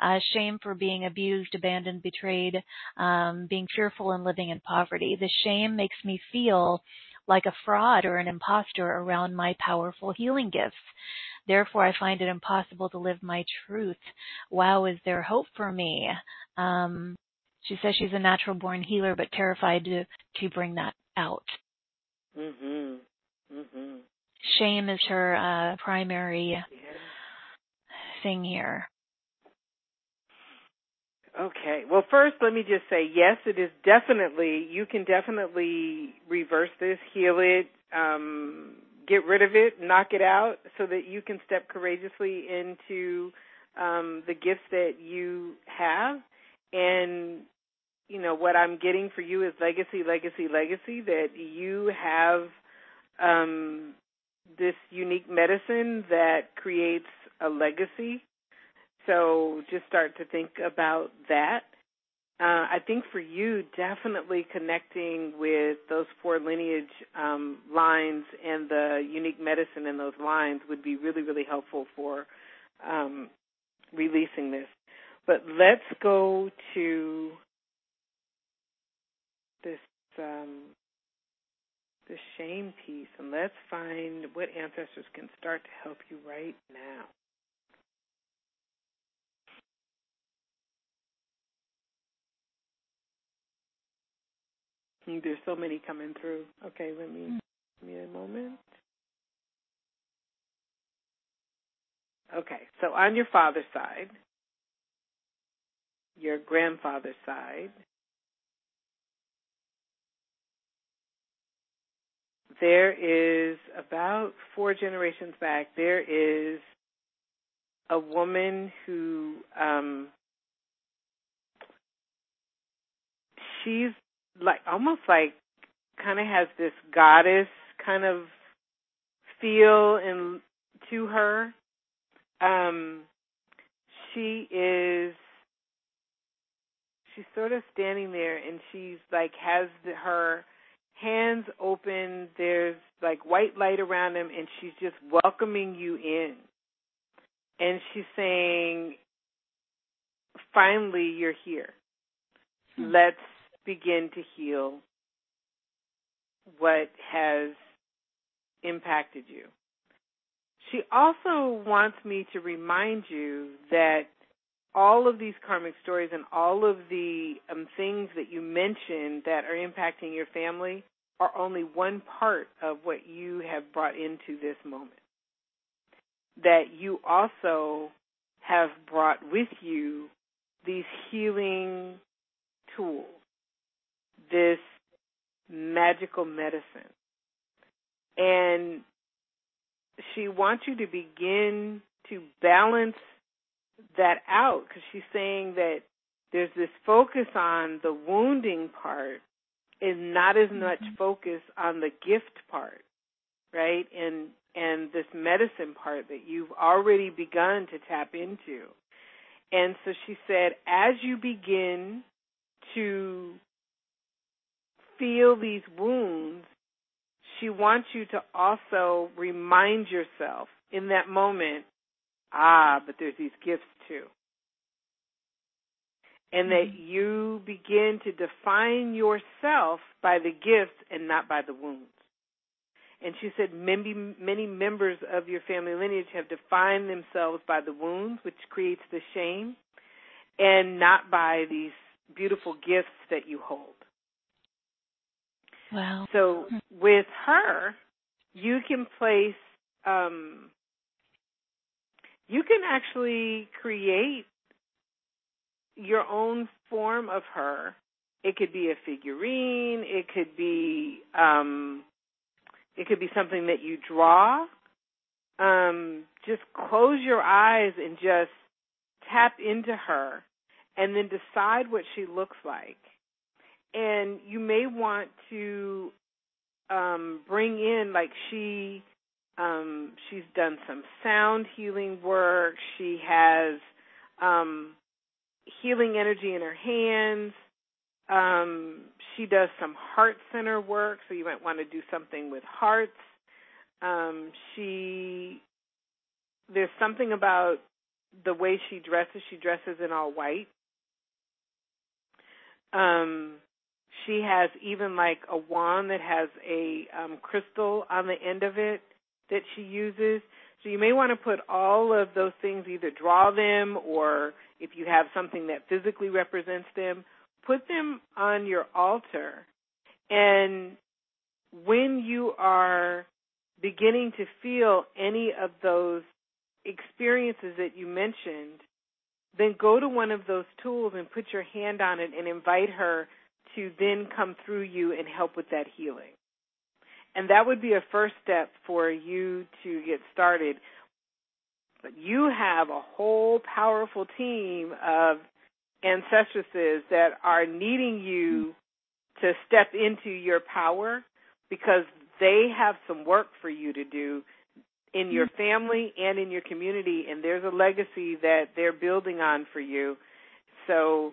Uh, shame for being abused, abandoned, betrayed, um, being fearful and living in poverty. The shame makes me feel like a fraud or an impostor around my powerful healing gifts. Therefore, I find it impossible to live my truth. Wow, is there hope for me? Um, she says she's a natural born healer, but terrified to, to bring that out. Mhm. Mhm. Shame is her uh, primary yeah. thing here. Okay. Well, first, let me just say yes, it is definitely, you can definitely reverse this, heal it, um, get rid of it, knock it out so that you can step courageously into um, the gifts that you have. And, you know, what I'm getting for you is legacy, legacy, legacy, that you have um, this unique medicine that creates a legacy. So just start to think about that. Uh, I think for you, definitely connecting with those four lineage um, lines and the unique medicine in those lines would be really, really helpful for um, releasing this. But let's go to this um, the shame piece, and let's find what ancestors can start to help you right now. There's so many coming through. Okay, let me give me a moment. Okay, so on your father's side, your grandfather's side, there is about four generations back, there is a woman who um she's like almost like kind of has this goddess kind of feel in to her. Um she is she's sort of standing there and she's like has the, her hands open there's like white light around them and she's just welcoming you in and she's saying finally you're here hmm. let's begin to heal what has impacted you. She also wants me to remind you that all of these karmic stories and all of the um, things that you mentioned that are impacting your family are only one part of what you have brought into this moment. That you also have brought with you these healing tools this magical medicine. And she wants you to begin to balance that out because she's saying that there's this focus on the wounding part and not as much mm-hmm. focus on the gift part, right? And and this medicine part that you've already begun to tap into. And so she said, as you begin to feel these wounds, she wants you to also remind yourself in that moment, ah, but there's these gifts too. And that mm-hmm. you begin to define yourself by the gifts and not by the wounds. And she said many, many members of your family lineage have defined themselves by the wounds, which creates the shame, and not by these beautiful gifts that you hold. Wow. So with her, you can place, um, you can actually create your own form of her. It could be a figurine. It could be, um, it could be something that you draw. Um, just close your eyes and just tap into her and then decide what she looks like and you may want to um, bring in like she um, she's done some sound healing work. She has um, healing energy in her hands. Um, she does some heart center work, so you might want to do something with hearts. Um, she there's something about the way she dresses. She dresses in all white. Um, she has even like a wand that has a um, crystal on the end of it that she uses. So you may want to put all of those things, either draw them or if you have something that physically represents them, put them on your altar. And when you are beginning to feel any of those experiences that you mentioned, then go to one of those tools and put your hand on it and invite her to then come through you and help with that healing. And that would be a first step for you to get started. But you have a whole powerful team of ancestresses that are needing you to step into your power because they have some work for you to do in your family and in your community and there's a legacy that they're building on for you. So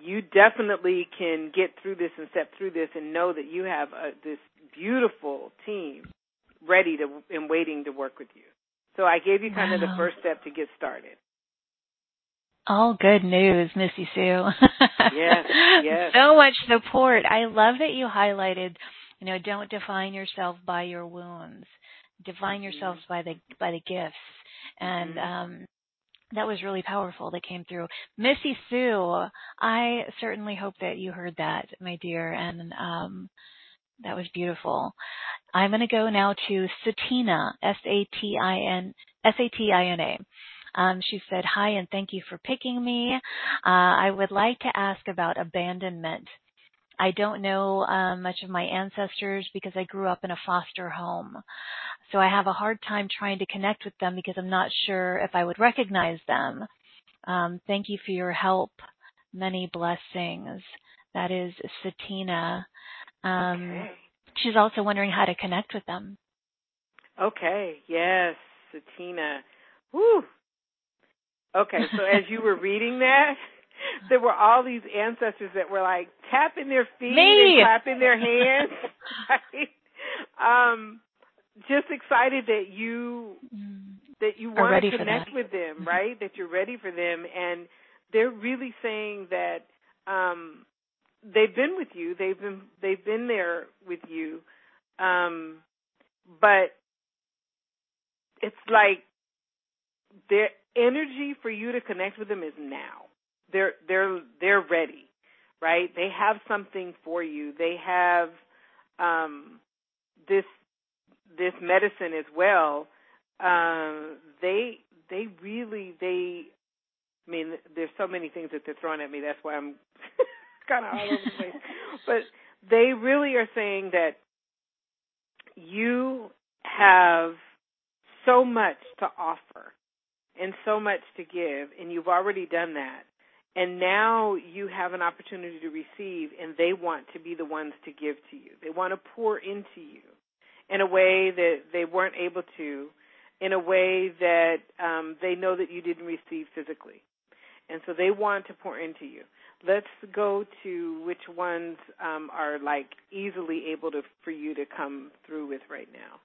you definitely can get through this and step through this and know that you have a, this beautiful team ready to and waiting to work with you. So I gave you kind of the first step to get started. All good news, Missy Sue. Yes, yes. So much support. I love that you highlighted, you know, don't define yourself by your wounds. Define Mhm. yourselves by the by the gifts. And Mhm. um that was really powerful that came through. Missy Sue, I certainly hope that you heard that, my dear, and um that was beautiful. I'm going to go now to Satina, S A T I N S A T I N A. Um, she said, Hi, and thank you for picking me. Uh, I would like to ask about abandonment. I don't know um, much of my ancestors because I grew up in a foster home. So I have a hard time trying to connect with them because I'm not sure if I would recognize them. Um, thank you for your help. Many blessings. That is Satina. Um, Okay. She's also wondering how to connect with them. Okay. Yes, Satina. Woo. Okay, so as you were reading that, there were all these ancestors that were like tapping their feet Me. and clapping their hands. Um, just excited that you Mm. that you want to connect with them, Mhm. right? That you're ready for them, and they're really saying that um, they've been with you. They've been they've been there with you, um, but it's like their energy for you to connect with them is now. They're they're they're ready, right? They have something for you. They have um, this this medicine as well. Um, they they really they. I mean, there's so many things that they're throwing at me. That's why I'm kind of all over the place. But they really are saying that you have so much to offer and so much to give, and you've already done that. And now you have an opportunity to receive, and they want to be the ones to give to you. They want to pour into you in a way that they weren't able to, in a way that um, they know that you didn't receive physically. And so they want to pour into you. Let's go to which ones um, are like easily able to for you to come through with right now.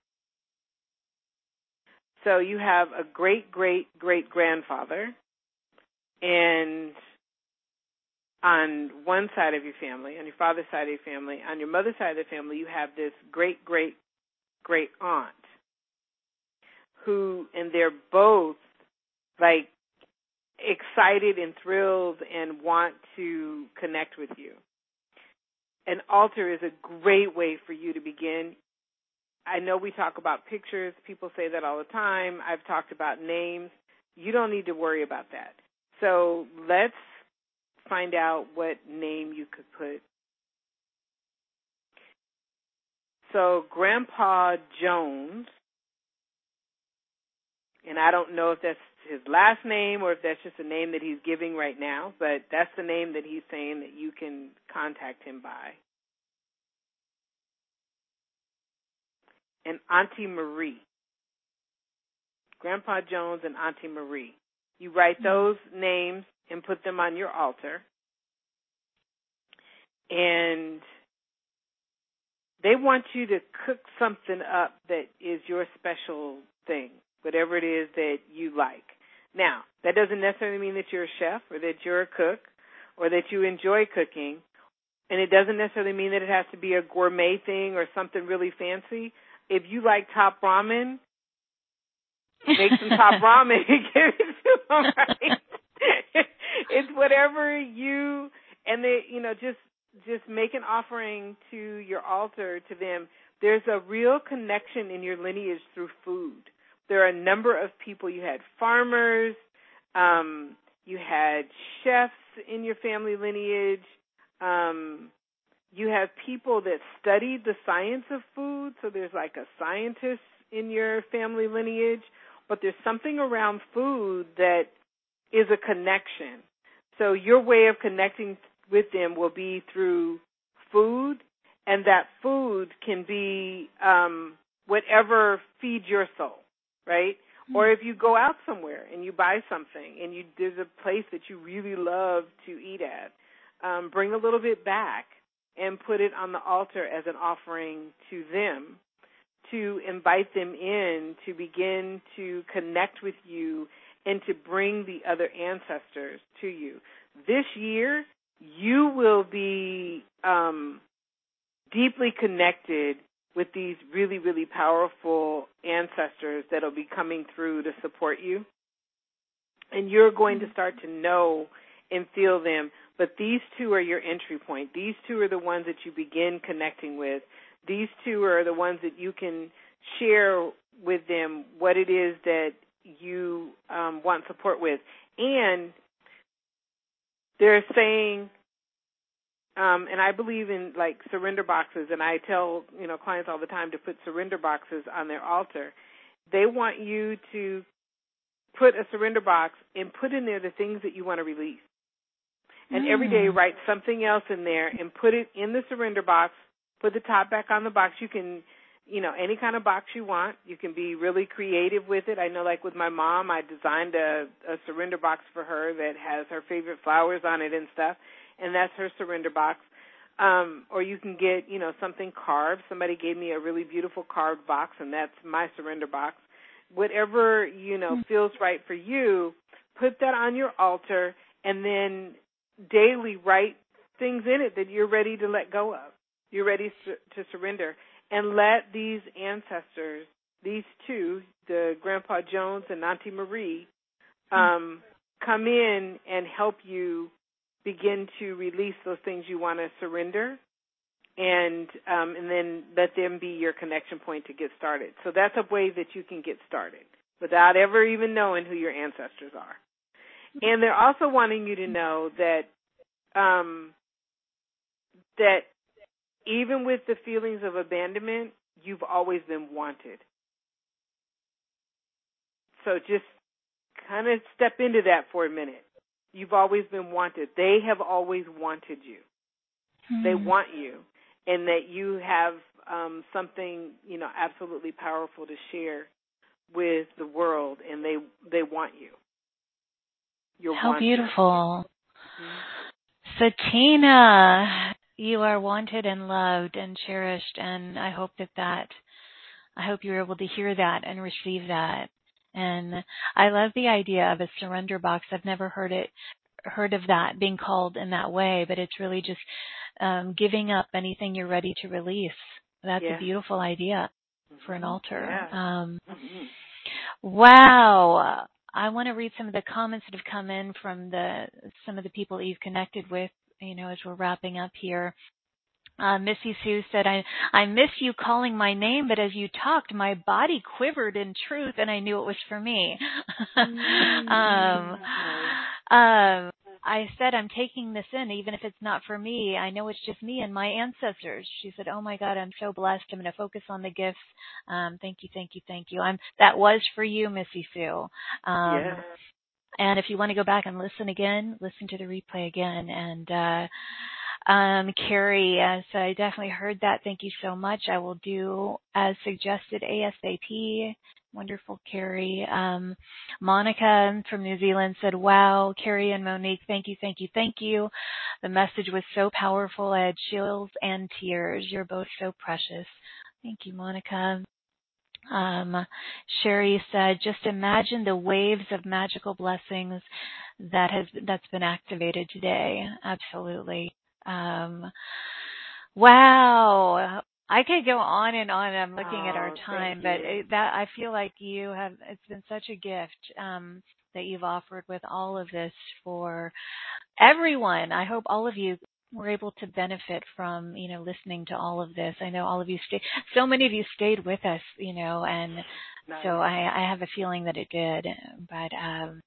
So you have a great great great grandfather, and on one side of your family, on your father's side of your family, on your mother's side of the family, you have this great great great aunt who, and they're both like excited and thrilled and want to connect with you. An altar is a great way for you to begin. I know we talk about pictures. People say that all the time. I've talked about names. You don't need to worry about that. So let's find out what name you could put. So Grandpa Jones, and I don't know if that's his last name or if that's just a name that he's giving right now, but that's the name that he's saying that you can contact him by. And Auntie Marie. Grandpa Jones and Auntie Marie. You write mm-hmm. those names and put them on your altar. And they want you to cook something up that is your special thing, whatever it is that you like. Now, that doesn't necessarily mean that you're a chef or that you're a cook or that you enjoy cooking. And it doesn't necessarily mean that it has to be a gourmet thing or something really fancy. If you like top ramen, make some top ramen and give it to them, right? it's whatever you and they you know just just make an offering to your altar to them. There's a real connection in your lineage through food. There are a number of people. You had farmers, um, you had chefs in your family lineage. Um, you have people that studied the science of food, so there's like a scientist in your family lineage, but there's something around food that is a connection. So your way of connecting with them will be through food, and that food can be um, whatever feeds your soul. right? Or if you go out somewhere and you buy something and you there's a place that you really love to eat at, um, bring a little bit back and put it on the altar as an offering to them to invite them in to begin to connect with you and to bring the other ancestors to you. This year, you will be um, deeply connected with these really, really powerful ancestors that'll be coming through to support you. And you're going to start to know and feel them. But these two are your entry point. These two are the ones that you begin connecting with. These two are the ones that you can share with them what it is that you um, want support with. And they're saying um, and I believe in like surrender boxes, and I tell you know clients all the time to put surrender boxes on their altar. They want you to put a surrender box and put in there the things that you want to release. And mm. every day write something else in there and put it in the surrender box. Put the top back on the box. You can, you know, any kind of box you want. You can be really creative with it. I know, like with my mom, I designed a, a surrender box for her that has her favorite flowers on it and stuff and that's her surrender box. Um, or you can get, you know, something carved. Somebody gave me a really beautiful carved box, and that's my surrender box. Whatever you know mm-hmm. feels right for you, put that on your altar, and then daily write things in it that you're ready to let go of. You're ready to surrender, and let these ancestors, these two, the Grandpa Jones and Auntie Marie, mm-hmm. um, come in and help you begin to release those things you want to surrender and um, and then let them be your connection point to get started. So that's a way that you can get started without ever even knowing who your ancestors are. And they're also wanting you to know that um, that even with the feelings of abandonment, you've always been wanted. So just kind of step into that for a minute. You've always been wanted. They have always wanted you. Mm-hmm. They want you, and that you have um, something you know absolutely powerful to share with the world, and they they want you. You're How wanted. beautiful, mm-hmm. Satina. You are wanted and loved and cherished, and I hope that that I hope you're able to hear that and receive that. And I love the idea of a surrender box. I've never heard it heard of that being called in that way, but it's really just um, giving up anything you're ready to release. That's yeah. a beautiful idea for an mm-hmm. altar. Yeah. Um, mm-hmm. Wow. I want to read some of the comments that have come in from the some of the people that you've connected with, you know, as we're wrapping up here. Uh, Missy Sue said, I, I miss you calling my name, but as you talked, my body quivered in truth and I knew it was for me. Mm-hmm. um, um, I said, I'm taking this in, even if it's not for me. I know it's just me and my ancestors. She said, Oh my God, I'm so blessed. I'm going to focus on the gifts. Um, thank you, thank you, thank you. I'm, that was for you, Missy Sue. Um, yeah. And if you want to go back and listen again, listen to the replay again. And, uh, um, Carrie, uh, so I definitely heard that. Thank you so much. I will do as suggested ASAP. Wonderful, Carrie. Um, Monica from New Zealand said, Wow, Carrie and Monique, thank you, thank you, thank you. The message was so powerful. I had chills and tears. You're both so precious. Thank you, Monica. Um, Sherry said, just imagine the waves of magical blessings that has that's been activated today. Absolutely. Um, wow. I could go on and on. I'm looking oh, at our time, but it, that I feel like you have. It's been such a gift um, that you've offered with all of this for everyone. I hope all of you were able to benefit from you know listening to all of this. I know all of you stayed. So many of you stayed with us, you know, and nice. so I, I have a feeling that it did. But um,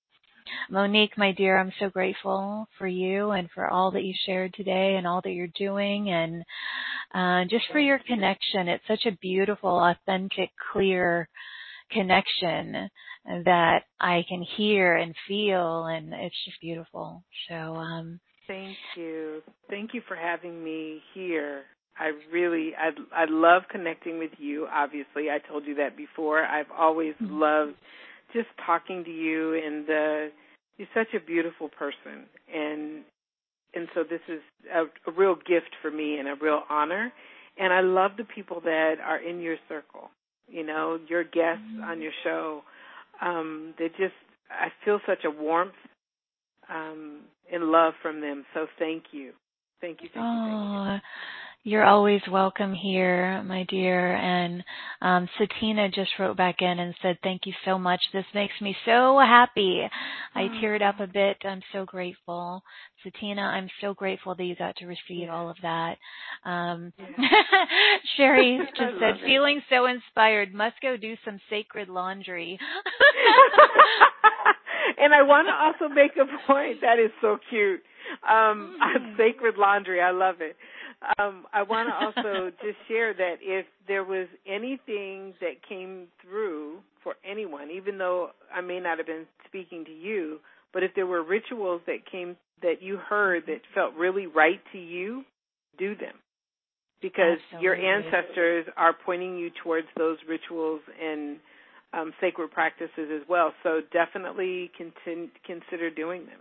Monique, my dear, I'm so grateful for you and for all that you shared today and all that you're doing and uh, just for your connection. It's such a beautiful, authentic, clear connection that I can hear and feel and it's just beautiful. So, um, thank you. Thank you for having me here. I really, I, I love connecting with you. Obviously, I told you that before. I've always mm-hmm. loved just talking to you, and uh, you're such a beautiful person, and and so this is a, a real gift for me and a real honor. And I love the people that are in your circle. You know, your guests mm-hmm. on your show. Um, they just, I feel such a warmth um, and love from them. So thank you. Thank you. Thank you. Thank you. You're always welcome here, my dear. And um, Satina just wrote back in and said, Thank you so much. This makes me so happy. I oh. teared up a bit. I'm so grateful. Satina, I'm so grateful that you got to receive yeah. all of that. Um, yeah. Sherry just said. Feeling so inspired. Must go do some sacred laundry. and I want to also make a point that is so cute. Um, mm. sacred laundry. I love it. Um, I want to also just share that if there was anything that came through for anyone, even though I may not have been speaking to you, but if there were rituals that came that you heard that felt really right to you, do them. Because Absolutely. your ancestors are pointing you towards those rituals and um, sacred practices as well. So definitely consider doing them.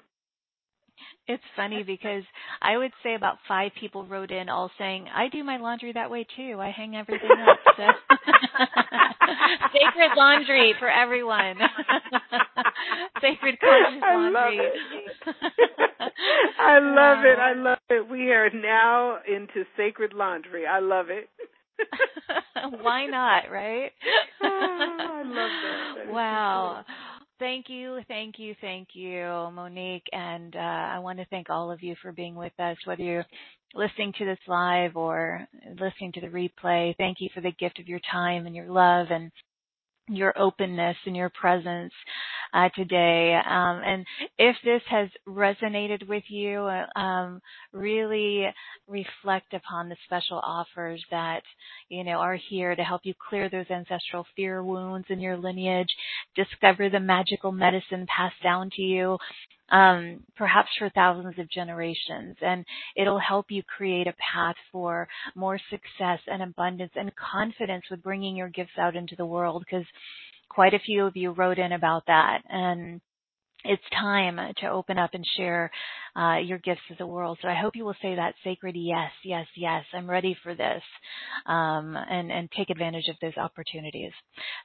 It's funny because I would say about five people wrote in all saying, I do my laundry that way too. I hang everything up. So. Sacred laundry for everyone. Sacred conscious laundry. I love it. I love it. We are now into sacred laundry. I love it. Why not, right? oh, I love that. that wow. Thank you, thank you, thank you, Monique. And uh, I want to thank all of you for being with us, whether you're listening to this live or listening to the replay. Thank you for the gift of your time and your love and your openness and your presence uh, today. Um, and if this has resonated with you, um, really reflect upon the special offers that you know are here to help you clear those ancestral fear wounds in your lineage, discover the magical medicine passed down to you. Um, perhaps for thousands of generations, and it'll help you create a path for more success and abundance and confidence with bringing your gifts out into the world. Because quite a few of you wrote in about that, and it's time to open up and share uh, your gifts to the world. So I hope you will say that sacred yes, yes, yes. I'm ready for this, um, and and take advantage of those opportunities.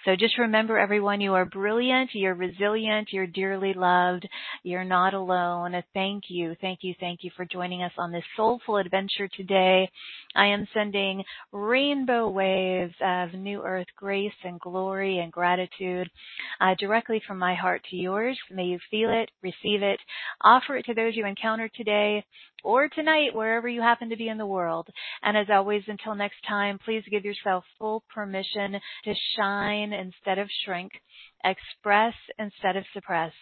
So just remember, everyone, you are brilliant, you're resilient, you're dearly loved, you're not alone. Thank you, thank you, thank you for joining us on this soulful adventure today. I am sending rainbow waves of new earth grace and glory and gratitude uh, directly from my heart to yours. May you feel it, receive it, offer it to those you encounter today or tonight, wherever you happen to be in the world. And as always, until next time, please give yourself full permission to shine instead of shrink, express instead of suppress,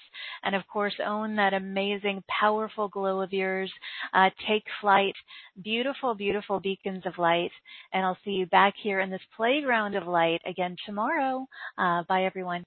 and of course, own that amazing, powerful glow of yours. Uh, take flight, beautiful, beautiful beacons of light. And I'll see you back here in this playground of light again tomorrow. Uh, bye, everyone.